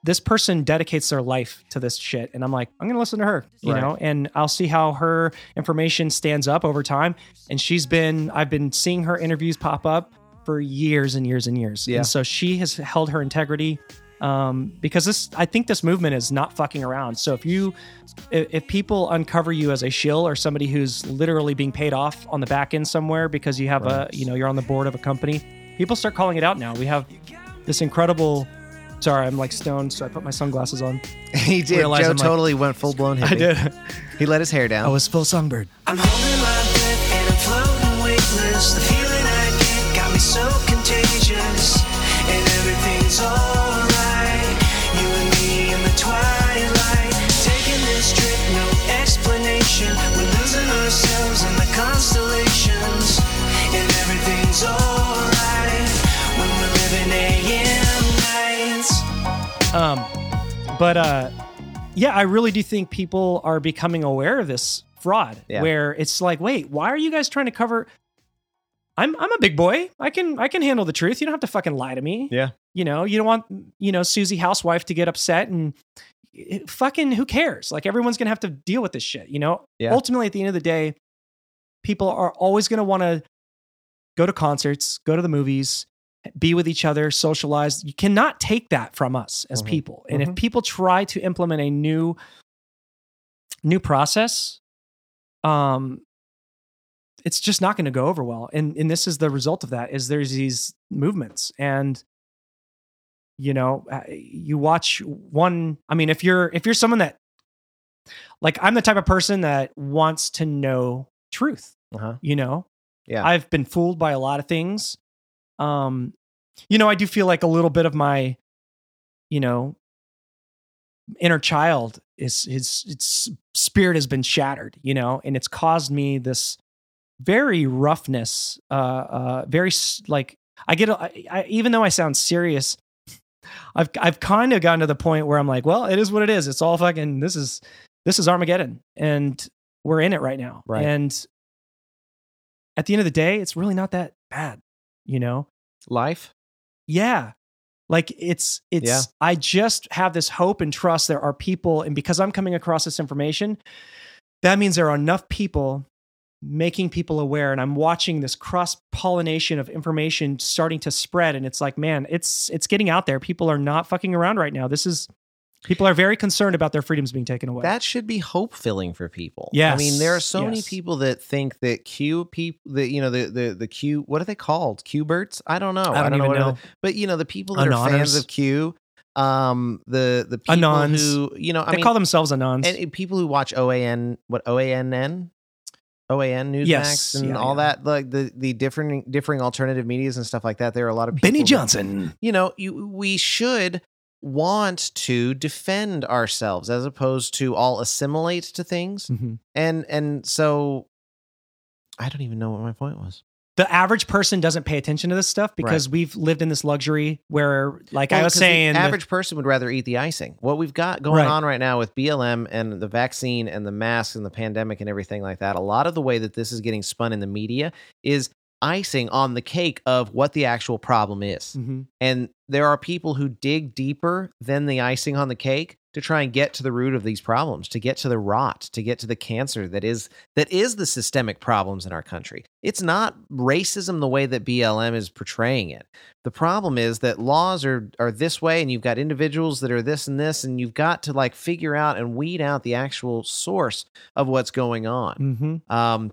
this person dedicates their life to this shit, and I'm like, I'm gonna listen to her, you Right. know, and I'll see how her information stands up over time. And she's been, I've been seeing her interviews pop up for years and years and years, Yeah. and so she has held her integrity. Um, because this, I think this movement is not fucking around. So if you, if, if people uncover you as a shill or somebody who's literally being paid off on the back end somewhere because you have a, you know, you're on the board of a company, people start calling it out now. We have this incredible. Sorry, I'm like stoned, so I put my sunglasses on. [LAUGHS] he did Realize joe I'm like- totally went full-blown hippie. I did. he let his hair down I was full songbird. I'm holding my breath and I'm floating weightless. The feeling I get got me so contagious. And everything's alright. You and me in the twilight, taking this trip, no explanation. We're losing ourselves in the constellations, and everything's alright Um, but uh, yeah, I really do think people are becoming aware of this fraud. Yeah. Where it's like, wait, why are you guys trying to cover? I'm I'm a big boy. I can I can handle the truth. You don't have to fucking lie to me. Yeah. You know, you don't want you know Susie housewife to get upset and eh, fucking who cares? Like everyone's gonna have to deal with this shit. You know. Yeah. Ultimately, at the end of the day, people are always gonna want to go to concerts, go to the movies, be with each other, socialize. You cannot take that from us as Mhm. people. And if Mhm. people try to implement a new new process, um it's just not going to go over well. And and this is the result of that is there's these movements and you know, uh, you watch one I mean if you're if you're someone that like I'm the type of person that wants to know truth, Uh-huh. you know? Yeah. I've been fooled by a lot of things. Um, you know, I do feel like a little bit of my, you know, inner child is his its spirit has been shattered, you know, and it's caused me this very roughness, uh, uh, very s- like I get, a- I, I, even though I sound serious, I've I've kind of gotten to the point where I'm like, well, it is what it is. It's all fucking. This is this is Armageddon, and we're in it right now. Right. And at the end of the day, it's really not that bad, you know. Life. Yeah. Like it's it's Yeah. I just have this hope and trust there are people and because I'm coming across this information, that means there are enough people making people aware and I'm watching this cross pollination of information starting to spread and it's like man, it's it's getting out there. People are not fucking around right now. This is people are very concerned about their freedoms being taken away. That should be hope filling for people. Yeah, I mean, there are Yes, so many people that think that Q people, the you know the the the Q, what are they called? Q-berts? I don't know. I don't what are know. they- but you know the people that are fans of Q, um, the the people Anons. who you know, I they mean, call themselves anons. and, people who watch OAN, what OANN, OAN Newsmax, Yes, and yeah, all yeah. that, like the the different differing alternative medias and stuff like that. There are a lot of people Benny that- Johnson. you know, you, we should want to defend ourselves as opposed to all assimilate to things. Mhm. And and so I don't even know what my point was. the average person doesn't pay attention to this stuff because we've lived in this luxury where, like I Well, was 'cause the saying, the- average person would rather eat the icing. What we've got going Right. on right now with BLM and the vaccine and the masks and the pandemic and everything like that, a lot of the way that this is getting spun in the media is icing on the cake of what the actual problem is. Mhm. And there are people who dig deeper than the icing on the cake to try and get to the root of these problems, to get to the rot, to get to the cancer that is that is the systemic problems in our country. It's not racism the way that BLM is portraying it. The problem is that laws are are this way and you've got individuals that are this and this and you've got to like figure out and weed out the actual source of what's going on Mhm. um,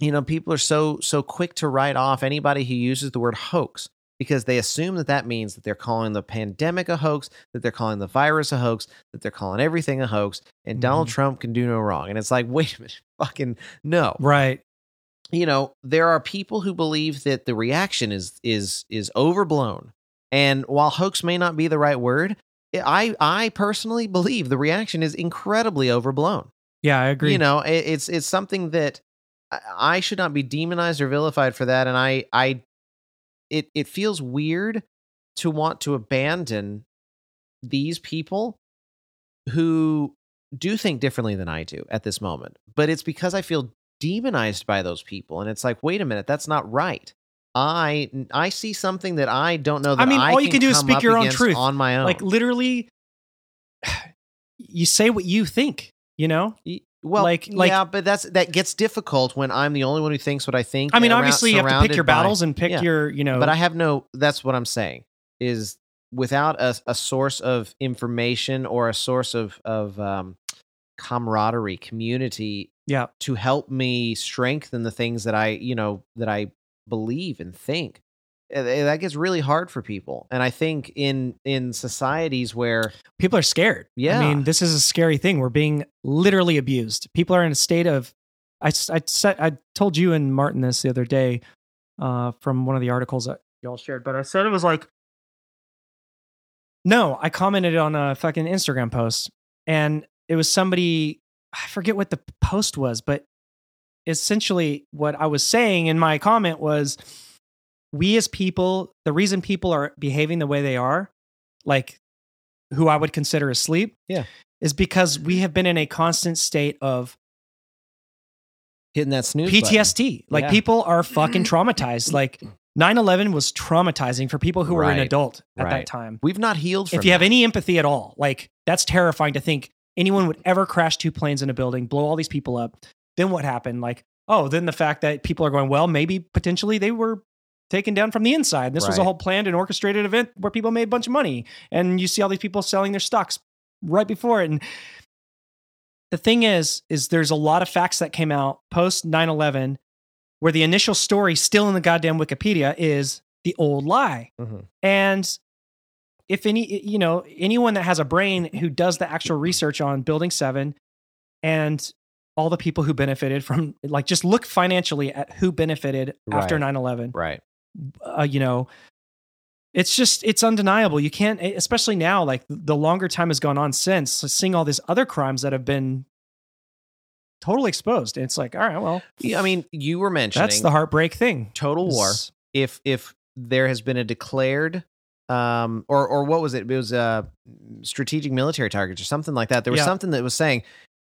you know people are so so quick to write off anybody who uses the word hoax because they assume that that means that they're calling the pandemic a hoax that they're calling the virus a hoax that they're calling everything a hoax and donald Mhm. trump can do no wrong and it's like [LAUGHS] wait a minute fucking no right. you know there are people who believe that the reaction is is is overblown and while hoax may not be the right word i i personally believe the reaction is incredibly overblown Yeah, I agree. you know it, it's it's something that i should not be demonized or vilified for that and i i it it feels weird to want to abandon these people who do think differently than i do at this moment but it's because i feel demonized by those people and it's like wait a minute that's not right i i see something that i don't know that I mean, all you can do is speak your own truth. on my own like literally, [SIGHS] you say what you think. You know. Well, Like- like, yeah, but that's that gets difficult when I'm the only one who thinks what I think. I mean, around- obviously, you have to pick your by- battles and pick yeah. your, you know. But I have no. That's what I'm saying is without a, a source of information or a source of of um, camaraderie, community yeah, to help me strengthen the things that I you know that I believe and think. Eh, eh, That gets really hard for people, and I think in in societies where people are scared. Yeah. I mean, this is a scary thing. We're being literally abused. People are in a state of. I, said I told you and Martin this the other day, uh, from one of the articles that y'all shared. But I said it was like No, I commented on a fucking Instagram post and it was somebody, I forget what the post was, but essentially what I was saying in my comment was we as people, the reason people are behaving the way they are, like who I would consider asleep, Yeah. is because we have been in a constant state of Hitting that snooze. button. PTSD. Like Yeah. people are fucking traumatized. Like 9/11 was traumatizing for people who were an adult at that time. We've not healed from If you have any empathy at all, like that's terrifying to think anyone would ever crash two planes in a building, blow all these people up. Then what happened? Like, oh, then the fact that people are going, well, maybe potentially they were taken down from the inside. This was a whole planned and orchestrated event where people made a bunch of money. And you see all these people selling their stocks right before it. And the thing is, is there's a lot of facts that came out post 9-11 where the initial story still in the goddamn Wikipedia is the old lie. Mhm. And if any, you know, anyone that has a brain who does the actual research on Building Seven and all the people who benefited from, like, just look financially at who benefited after 9 11, Right. Uh, you know, it's just, it's undeniable. You can't, especially now, like, the longer time has gone on since, seeing all these other crimes that have been totally exposed. It's like, all right, well, Yeah, I mean, you were mentioning that's the heartbreak thing. total war. If if there has been a declared um or or what was it? It was a strategic military targets or something like that. There was Yeah. something that was saying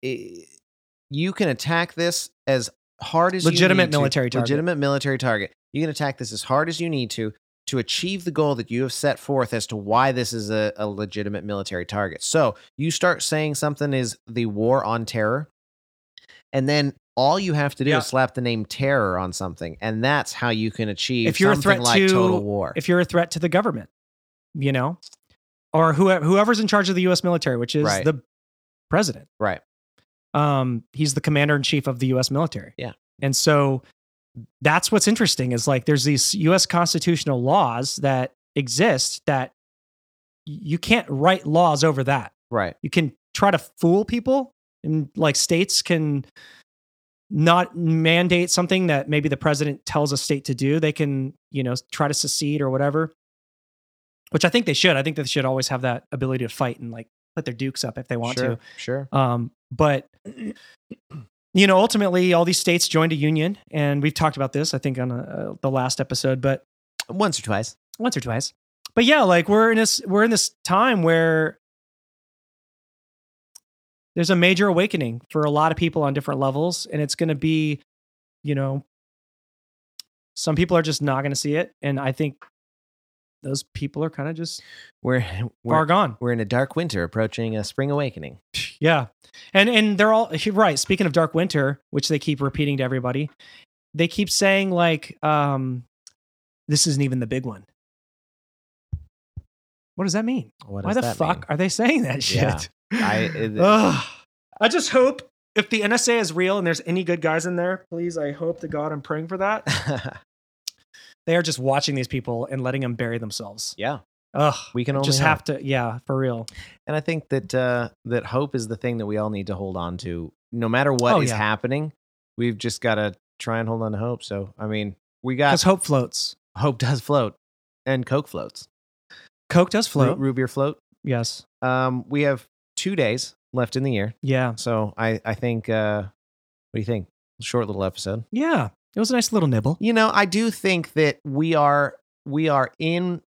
you can attack this as hard as you Legitimate need to. military target. Legitimate military target. You can attack this as hard as you need to to achieve the goal that you have set forth as to why this is a, a legitimate military target. So you start saying something is the war on terror, and then all you have to do Yeah. is slap the name terror on something, and that's how you can achieve If you're a threat like to- total war. if you're a threat to the government, you know, or whoever, whoever's in charge of the U.S. military, which is Right. the president. right. Um, he's the commander in chief of the U.S. military. Yeah. and so that's what's interesting is like there's these U.S. constitutional laws that exist that you can't write laws over that. Right. You can try to fool people, and like states can not mandate something that maybe the president tells a state to do. They can, you know, try to secede or whatever. Which I think they should. I think they should always have that ability to fight and like put their dukes up if they want sure. to. Sure. Um, but you know, ultimately, all these states joined a union, and we've talked about this, I think, on uh the last episode. But Once or twice. once or twice. But yeah, like we're in this we're in this time where there's a major awakening for a lot of people on different levels and it's going to be, you know, some people are just not going to see it and I think those people are kind of just We're [LAUGHS] far we're, gone. we're in a dark winter approaching a spring awakening. Yeah. And and they're all right. Speaking of Dark Winter, which they keep repeating to everybody, they keep saying like um this isn't even the big one. What does that mean? What Why the fuck mean? are they saying that shit? Yeah. I it- [LAUGHS] I just hope if the NSA is real and there's any good guys in there, please, I hope to God I'm praying for that. [LAUGHS] They are just watching these people and letting them bury themselves. yeah. Ugh. We can only just hope. have to, yeah, for real. And I think that uh, that hope is the thing that we all need to hold on to, no matter what is Oh, yeah. happening. We've just got to try and hold on to hope. So, I mean, we got Because hope floats. hope does float, and Coke floats, Coke does Root, float. root beer float. yes. Um, we have two days left in the year, Yeah. so I I think. Uh, what do you think? Short little episode. Yeah. It was a nice little nibble. You know, I do think that we are we are in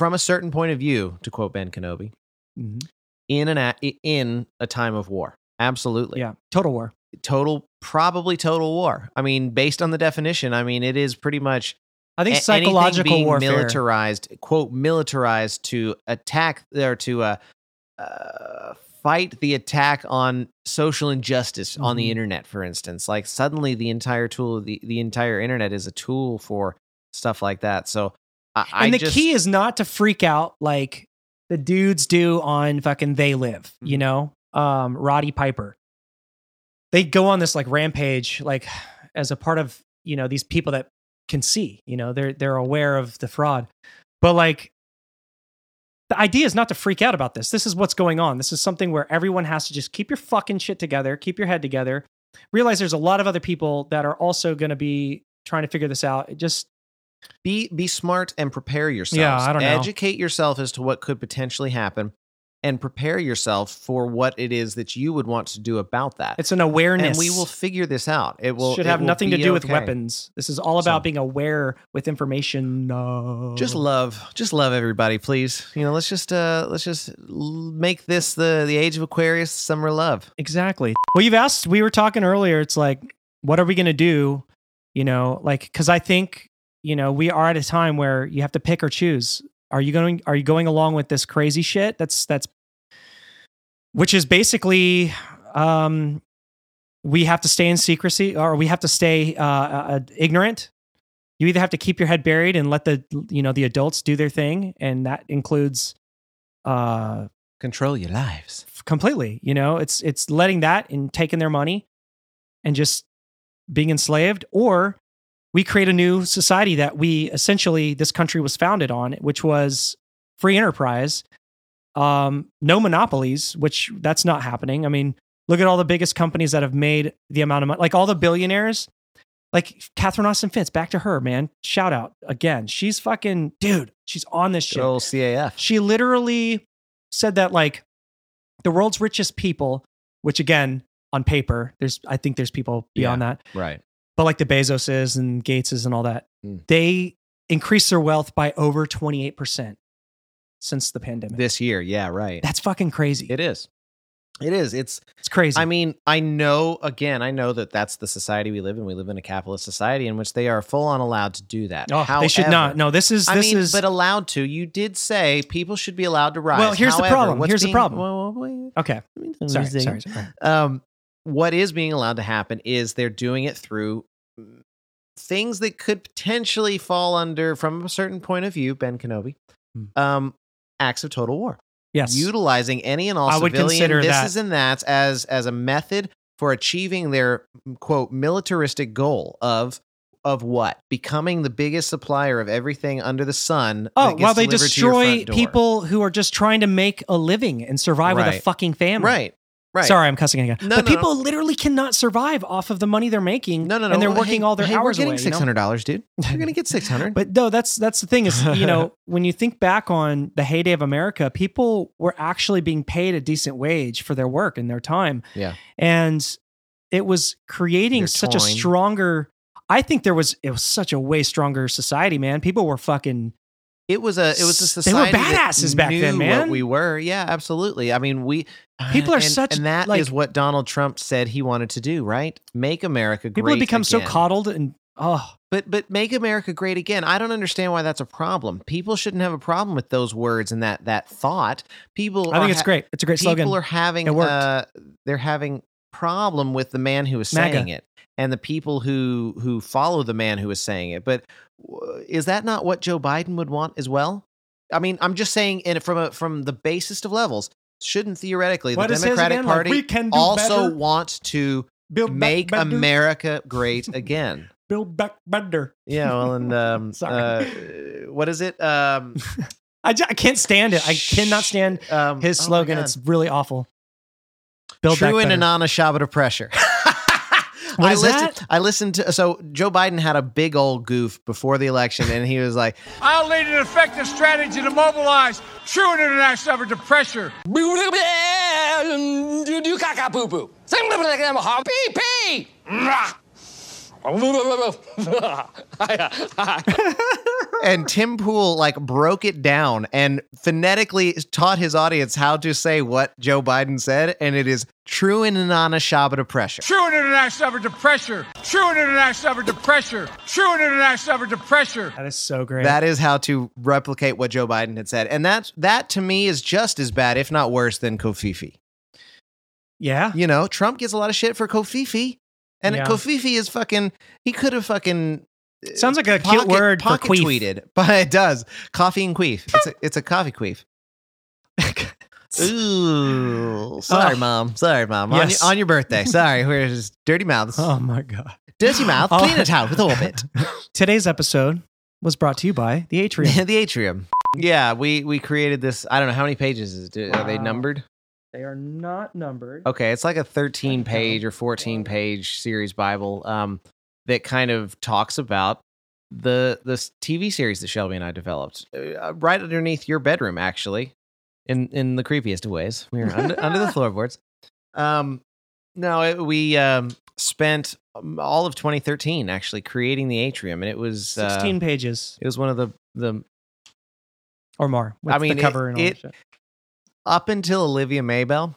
from a certain point of view, to quote Ben Kenobi, Mhm. in an a, in a time of war. Absolutely. Yeah. Total war. total probably total war i mean based on the definition i mean it is pretty much I think psychological being warfare. militarized quote militarized to attack or to uh, uh fight the attack on social injustice on the Mhm. internet for instance like suddenly the entire tool the, the entire internet is a tool for stuff like that so i, I and the just, key is not to freak out like the dudes do on fucking They Live, you Mhm. know, um, Roddy Piper. They go on this like rampage, like as a part of you know these people that can see, you know, they're they're aware of the fraud, but like the idea is not to freak out about this. This is what's going on. This is something where everyone has to just keep your fucking shit together, keep your head together. Realize there's a lot of other people that are also going to be trying to figure this out. It just be be smart and prepare yourself. Yeah, I don't know. Educate yourself as to what could potentially happen, and prepare yourself for what it is that you would want to do about that. It's an awareness. and we will figure this out. It will should it have will nothing to do with weapons. This is all about So- being aware with information. No. Just love, just love everybody, please. You know, let's just uh let's just make this the the age of Aquarius, summer love. Exactly. Well, you've asked, we were talking earlier. It's like, what are we going to do? You know, like, because I think, you know, we are at a time where you have to pick or choose. Are you going, are you going along with this crazy shit? That's, that's, which is basically, um, we have to stay in secrecy or we have to stay uh, uh, ignorant. You either have to keep your head buried and let the, you know, the adults do their thing. And that includes, uh, Control your lives. completely you know it's it's letting that and taking their money and just being enslaved or we create a new society that we essentially this country was founded on which was free enterprise um no monopolies which that's not happening i mean look at all the biggest companies that have made the amount of money like all the billionaires like Catherine Austin Fitts, back to her, man. Shout out again. She's fucking dude. She's on this shit old CAF. she literally said that like the world's richest people, which again, on paper, there's I think there's people beyond that, Right. But like the Bezoses and Gateses and all that, Mm. they increased their wealth by over 28% since the pandemic. This year, yeah, right. That's fucking crazy. It is. It is. It's it's crazy. I mean, I know again, I know that that's the society we live in. We live in a capitalist society in which they are full on allowed to do that. oh, they should not. No, this is I this mean, is but allowed to. You did say people should be allowed to rise. Well, here's the problem. what's Here's the being- problem. Well, well, okay. Sorry, sorry, sorry. Um, what is being allowed to happen is they're doing it through things that could potentially fall under, from a certain point of view, Ben Kenobi, Hmm. um, acts of total war. Yes. utilizing any and all I would civilian consider this that- is and that's as as a method for achieving their quote militaristic goal of of what becoming the biggest supplier of everything under the sun. Oh, while they delivered to your destroy people who are just trying to make a living and survive with a fucking family. right? Right. Sorry, I'm cussing again. No, but no, people literally cannot survive off of the money they're making. No, no, no. And they're Hey, working all their hey, hours We're getting you six know? hundred dollars, dude. You're gonna get six hundred. [LAUGHS] But no, that's that's the thing is, you know, [LAUGHS] when you think back on the heyday of America, people were actually being paid a decent wage for their work and their time. Yeah. And it was creating Your such a stronger I think there was it was such a way stronger society, man. People were fucking It was a it was a society. They were badasses back then, man. We were, yeah, absolutely. I mean, we People are and, such, and that is like- what Donald Trump said he wanted to do, right? Make America great. people have become so coddled and oh But but make America great again. I don't understand why that's a problem. People shouldn't have a problem with those words and that that thought. People, I think it's ha- great. It's a great People slogan. People are having It worked. uh, they're having problem with the man who is MAGA. saying it and the people who who follow the man who is saying it. But is that not what Joe Biden would want as well? I mean, I'm just saying, and from a, from the basest of levels, shouldn't theoretically What the Democratic? Like, Party can also better. want to Build make. America great [LAUGHS] again? Build back better. Yeah, well, and um, [LAUGHS] Sorry. uh, what is it? Um, [LAUGHS] I, ju- I can't stand it. I cannot stand um, his oh slogan. God. it's really awful. Build True and. Anana Shabbat of pressure. What is I listened, that? I listened to so Joe Biden had a big old goof before the election, and he was like, [LAUGHS] "I'll lead an effective strategy to mobilize true international effort to pressure." [LAUGHS] Do do caca poo poo. Pee pee. [LAUGHS] and Tim Pool like broke it down and phonetically taught his audience how to say what Joe Biden said, and it is true and Anana Shabbat of pressure. true and international effort to pressure true and international effort to pressure true and international effort to pressure That is so great. That is how to replicate what Joe Biden had said, and that that to me is just as bad, if not worse, than covfefe. yeah. You know, Trump gets a lot of shit for covfefe, and Yeah. covfefe is fucking. He could have fucking. uh, Sounds like a cute word for pocket queef. tweeted, [LAUGHS] but it does. Coffee and queef. It's a, it's a coffee queef. [LAUGHS] Ooh, sorry, Oh. mom. Sorry, mom. Yes. On, your, on your birthday. [LAUGHS] Sorry, we're just dirty mouths. Oh my god. Dirty mouth. Oh. Clean it out with a little bit. Today's episode was brought to you by the Atrium. the atrium. Yeah, we we created this. I don't know how many pages is it. Are they numbered? They are not numbered. Okay, it's like a 13 page or 14 page series Bible um, that kind of talks about the the TV series that Shelby and I developed, uh, right underneath your bedroom, actually, in in the creepiest of ways. We were under, under the [LAUGHS] floorboards. Um, no, it, we um, spent um, all of 2013 actually creating the atrium, and it was uh, 16 pages it was one of the the or more. With I mean, the it- cover and all it- shit. Up until Olivia Maybell.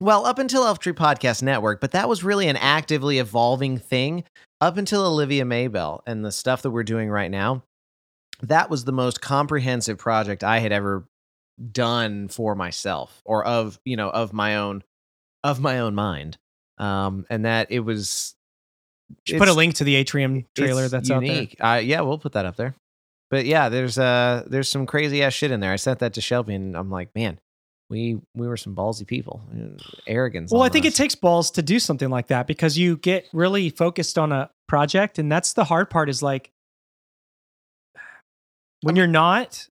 Well, up until Elf Tree Podcast Network, but that was really an actively evolving thing. Up until Olivia Maybell and the stuff that we're doing right now, that was the most comprehensive project I had ever done for myself or of, you know, of my own of my own mind. Um and that it was put a link to the Atrium trailer that's out there. unique. Uh, yeah, we'll put that up there. But yeah, there's uh there's some crazy ass shit in there. I sent that to Shelby, and I'm like, man, we we were some ballsy people. Uh, Arrogance. Well, I think it takes balls to do something like that because you get really focused on a project, and that's the hard part. Is like when you're not,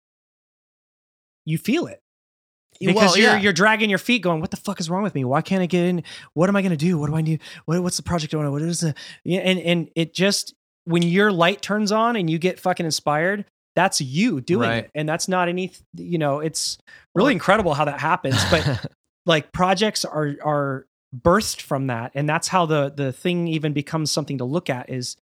you feel it because Well, you're yeah. you're dragging your feet, going, "What the fuck is wrong with me? Why can't I get in? What am I going to do? What do I need? What, what's the project doing? What is it?" Yeah, and and it just when your light turns on and you get fucking inspired. That's you doing Right. it, and that's not any. You know, it's really incredible how that happens. But [LAUGHS] like projects are are birthed from that and that's how the the thing even becomes something to look at is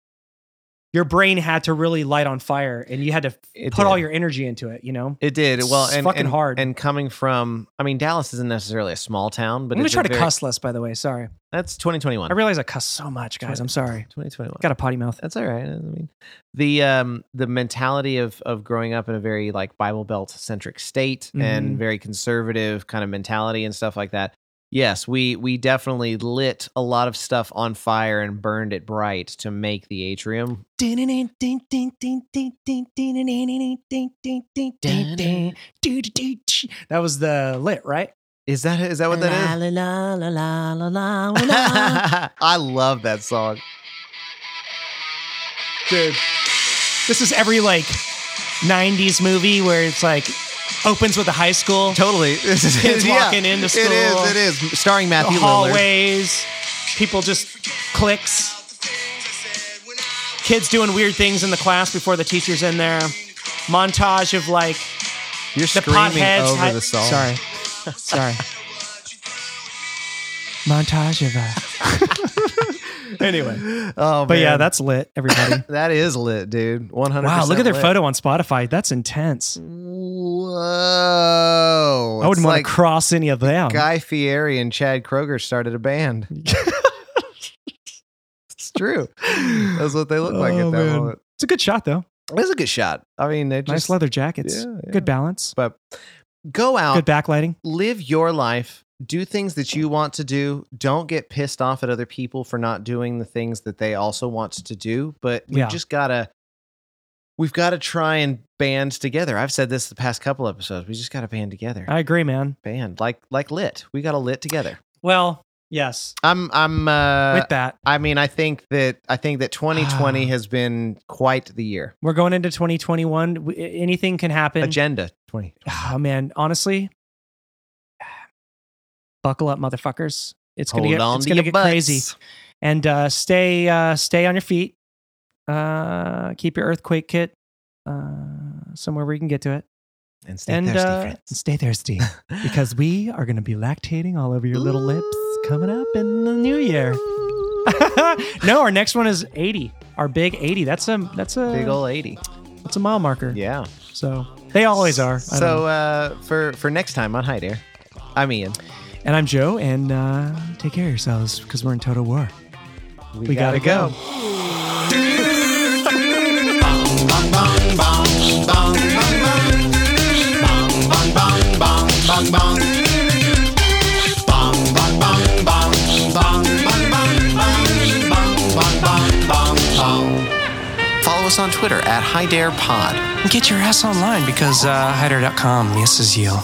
your brain had to really light on fire and you had to It put all your energy into it you know It did well, It's and fucking and, hard. And coming from, I mean, Dallas isn't necessarily a small town, but i'm gonna try to very- cuss less by the way sorry That's 2021. i realize i cuss so much guys i'm sorry 2021. got a potty mouth That's all right. I mean, the um the mentality of of growing up in a very like Bible Belt centric state Mhm. and very conservative kind of mentality and stuff like that. Yes, we we definitely lit a lot of stuff on fire and burned it bright to make the atrium. that was the lit right Is that is that what that is? I love that song. dude this is every like 90s movie where it's like opens with a high school Totally. [LAUGHS] This is Kids yeah, walking into school. is. It is. Starring the Matthew Lillard. hallways, people just clicks, kids doing weird things in the class before the teacher's in there. Montage of like You're the screaming potheads. over the song. Sorry, [LAUGHS] sorry. Montage of uh [LAUGHS] anyway, Oh, but yeah, that's lit. Everybody. [LAUGHS] that is lit, dude. One hundred. Wow, look at their photo on Spotify. That's intense. Whoa! I wouldn't want like to cross any of them. Guy Fieri and Chad Kroeger started a band. [LAUGHS] it's true. That's what they look like Oh, at that man. moment. It's a good shot though. It's a good shot. I mean, they just nice leather jackets. Yeah, yeah. Good balance. But go out, Good backlighting. live your life, do things that you want to do. Don't get pissed off at other people for not doing the things that they also want to do. But we Yeah. just gotta, we've got to try and band together. I've said this the past couple episodes. We just got to band together. I agree, man. band like like lit. We got to lit together. Well, yes. I'm I'm uh With that, I mean I think that I think that 2020 Ah. [SIGHS] has been quite the year. we're going into 2021. Anything can happen. Agenda 20. Oh man, honestly, buckle up, motherfuckers. It's gonna Hold get it's to gonna your get crazy. And uh, stay uh, stay on your feet. Uh, keep your earthquake kit uh, somewhere where you can get to it. and stay and thirsty, uh, friends. stay thirsty [LAUGHS] because we are gonna be lactating all over your little lips coming up in the new year. [LAUGHS] no, our next one is 80. Our big 80. That's a that's a Big old 80. that's a mile marker. Yeah. So they always are. I. So uh for for next time on Hi Dare, I'm Ian. And I'm Joe, and uh, take care of yourselves because we're in total war. We, gotta, go. Follow us on Twitter at Hi And Get your ass online because uh, hider.com misses you.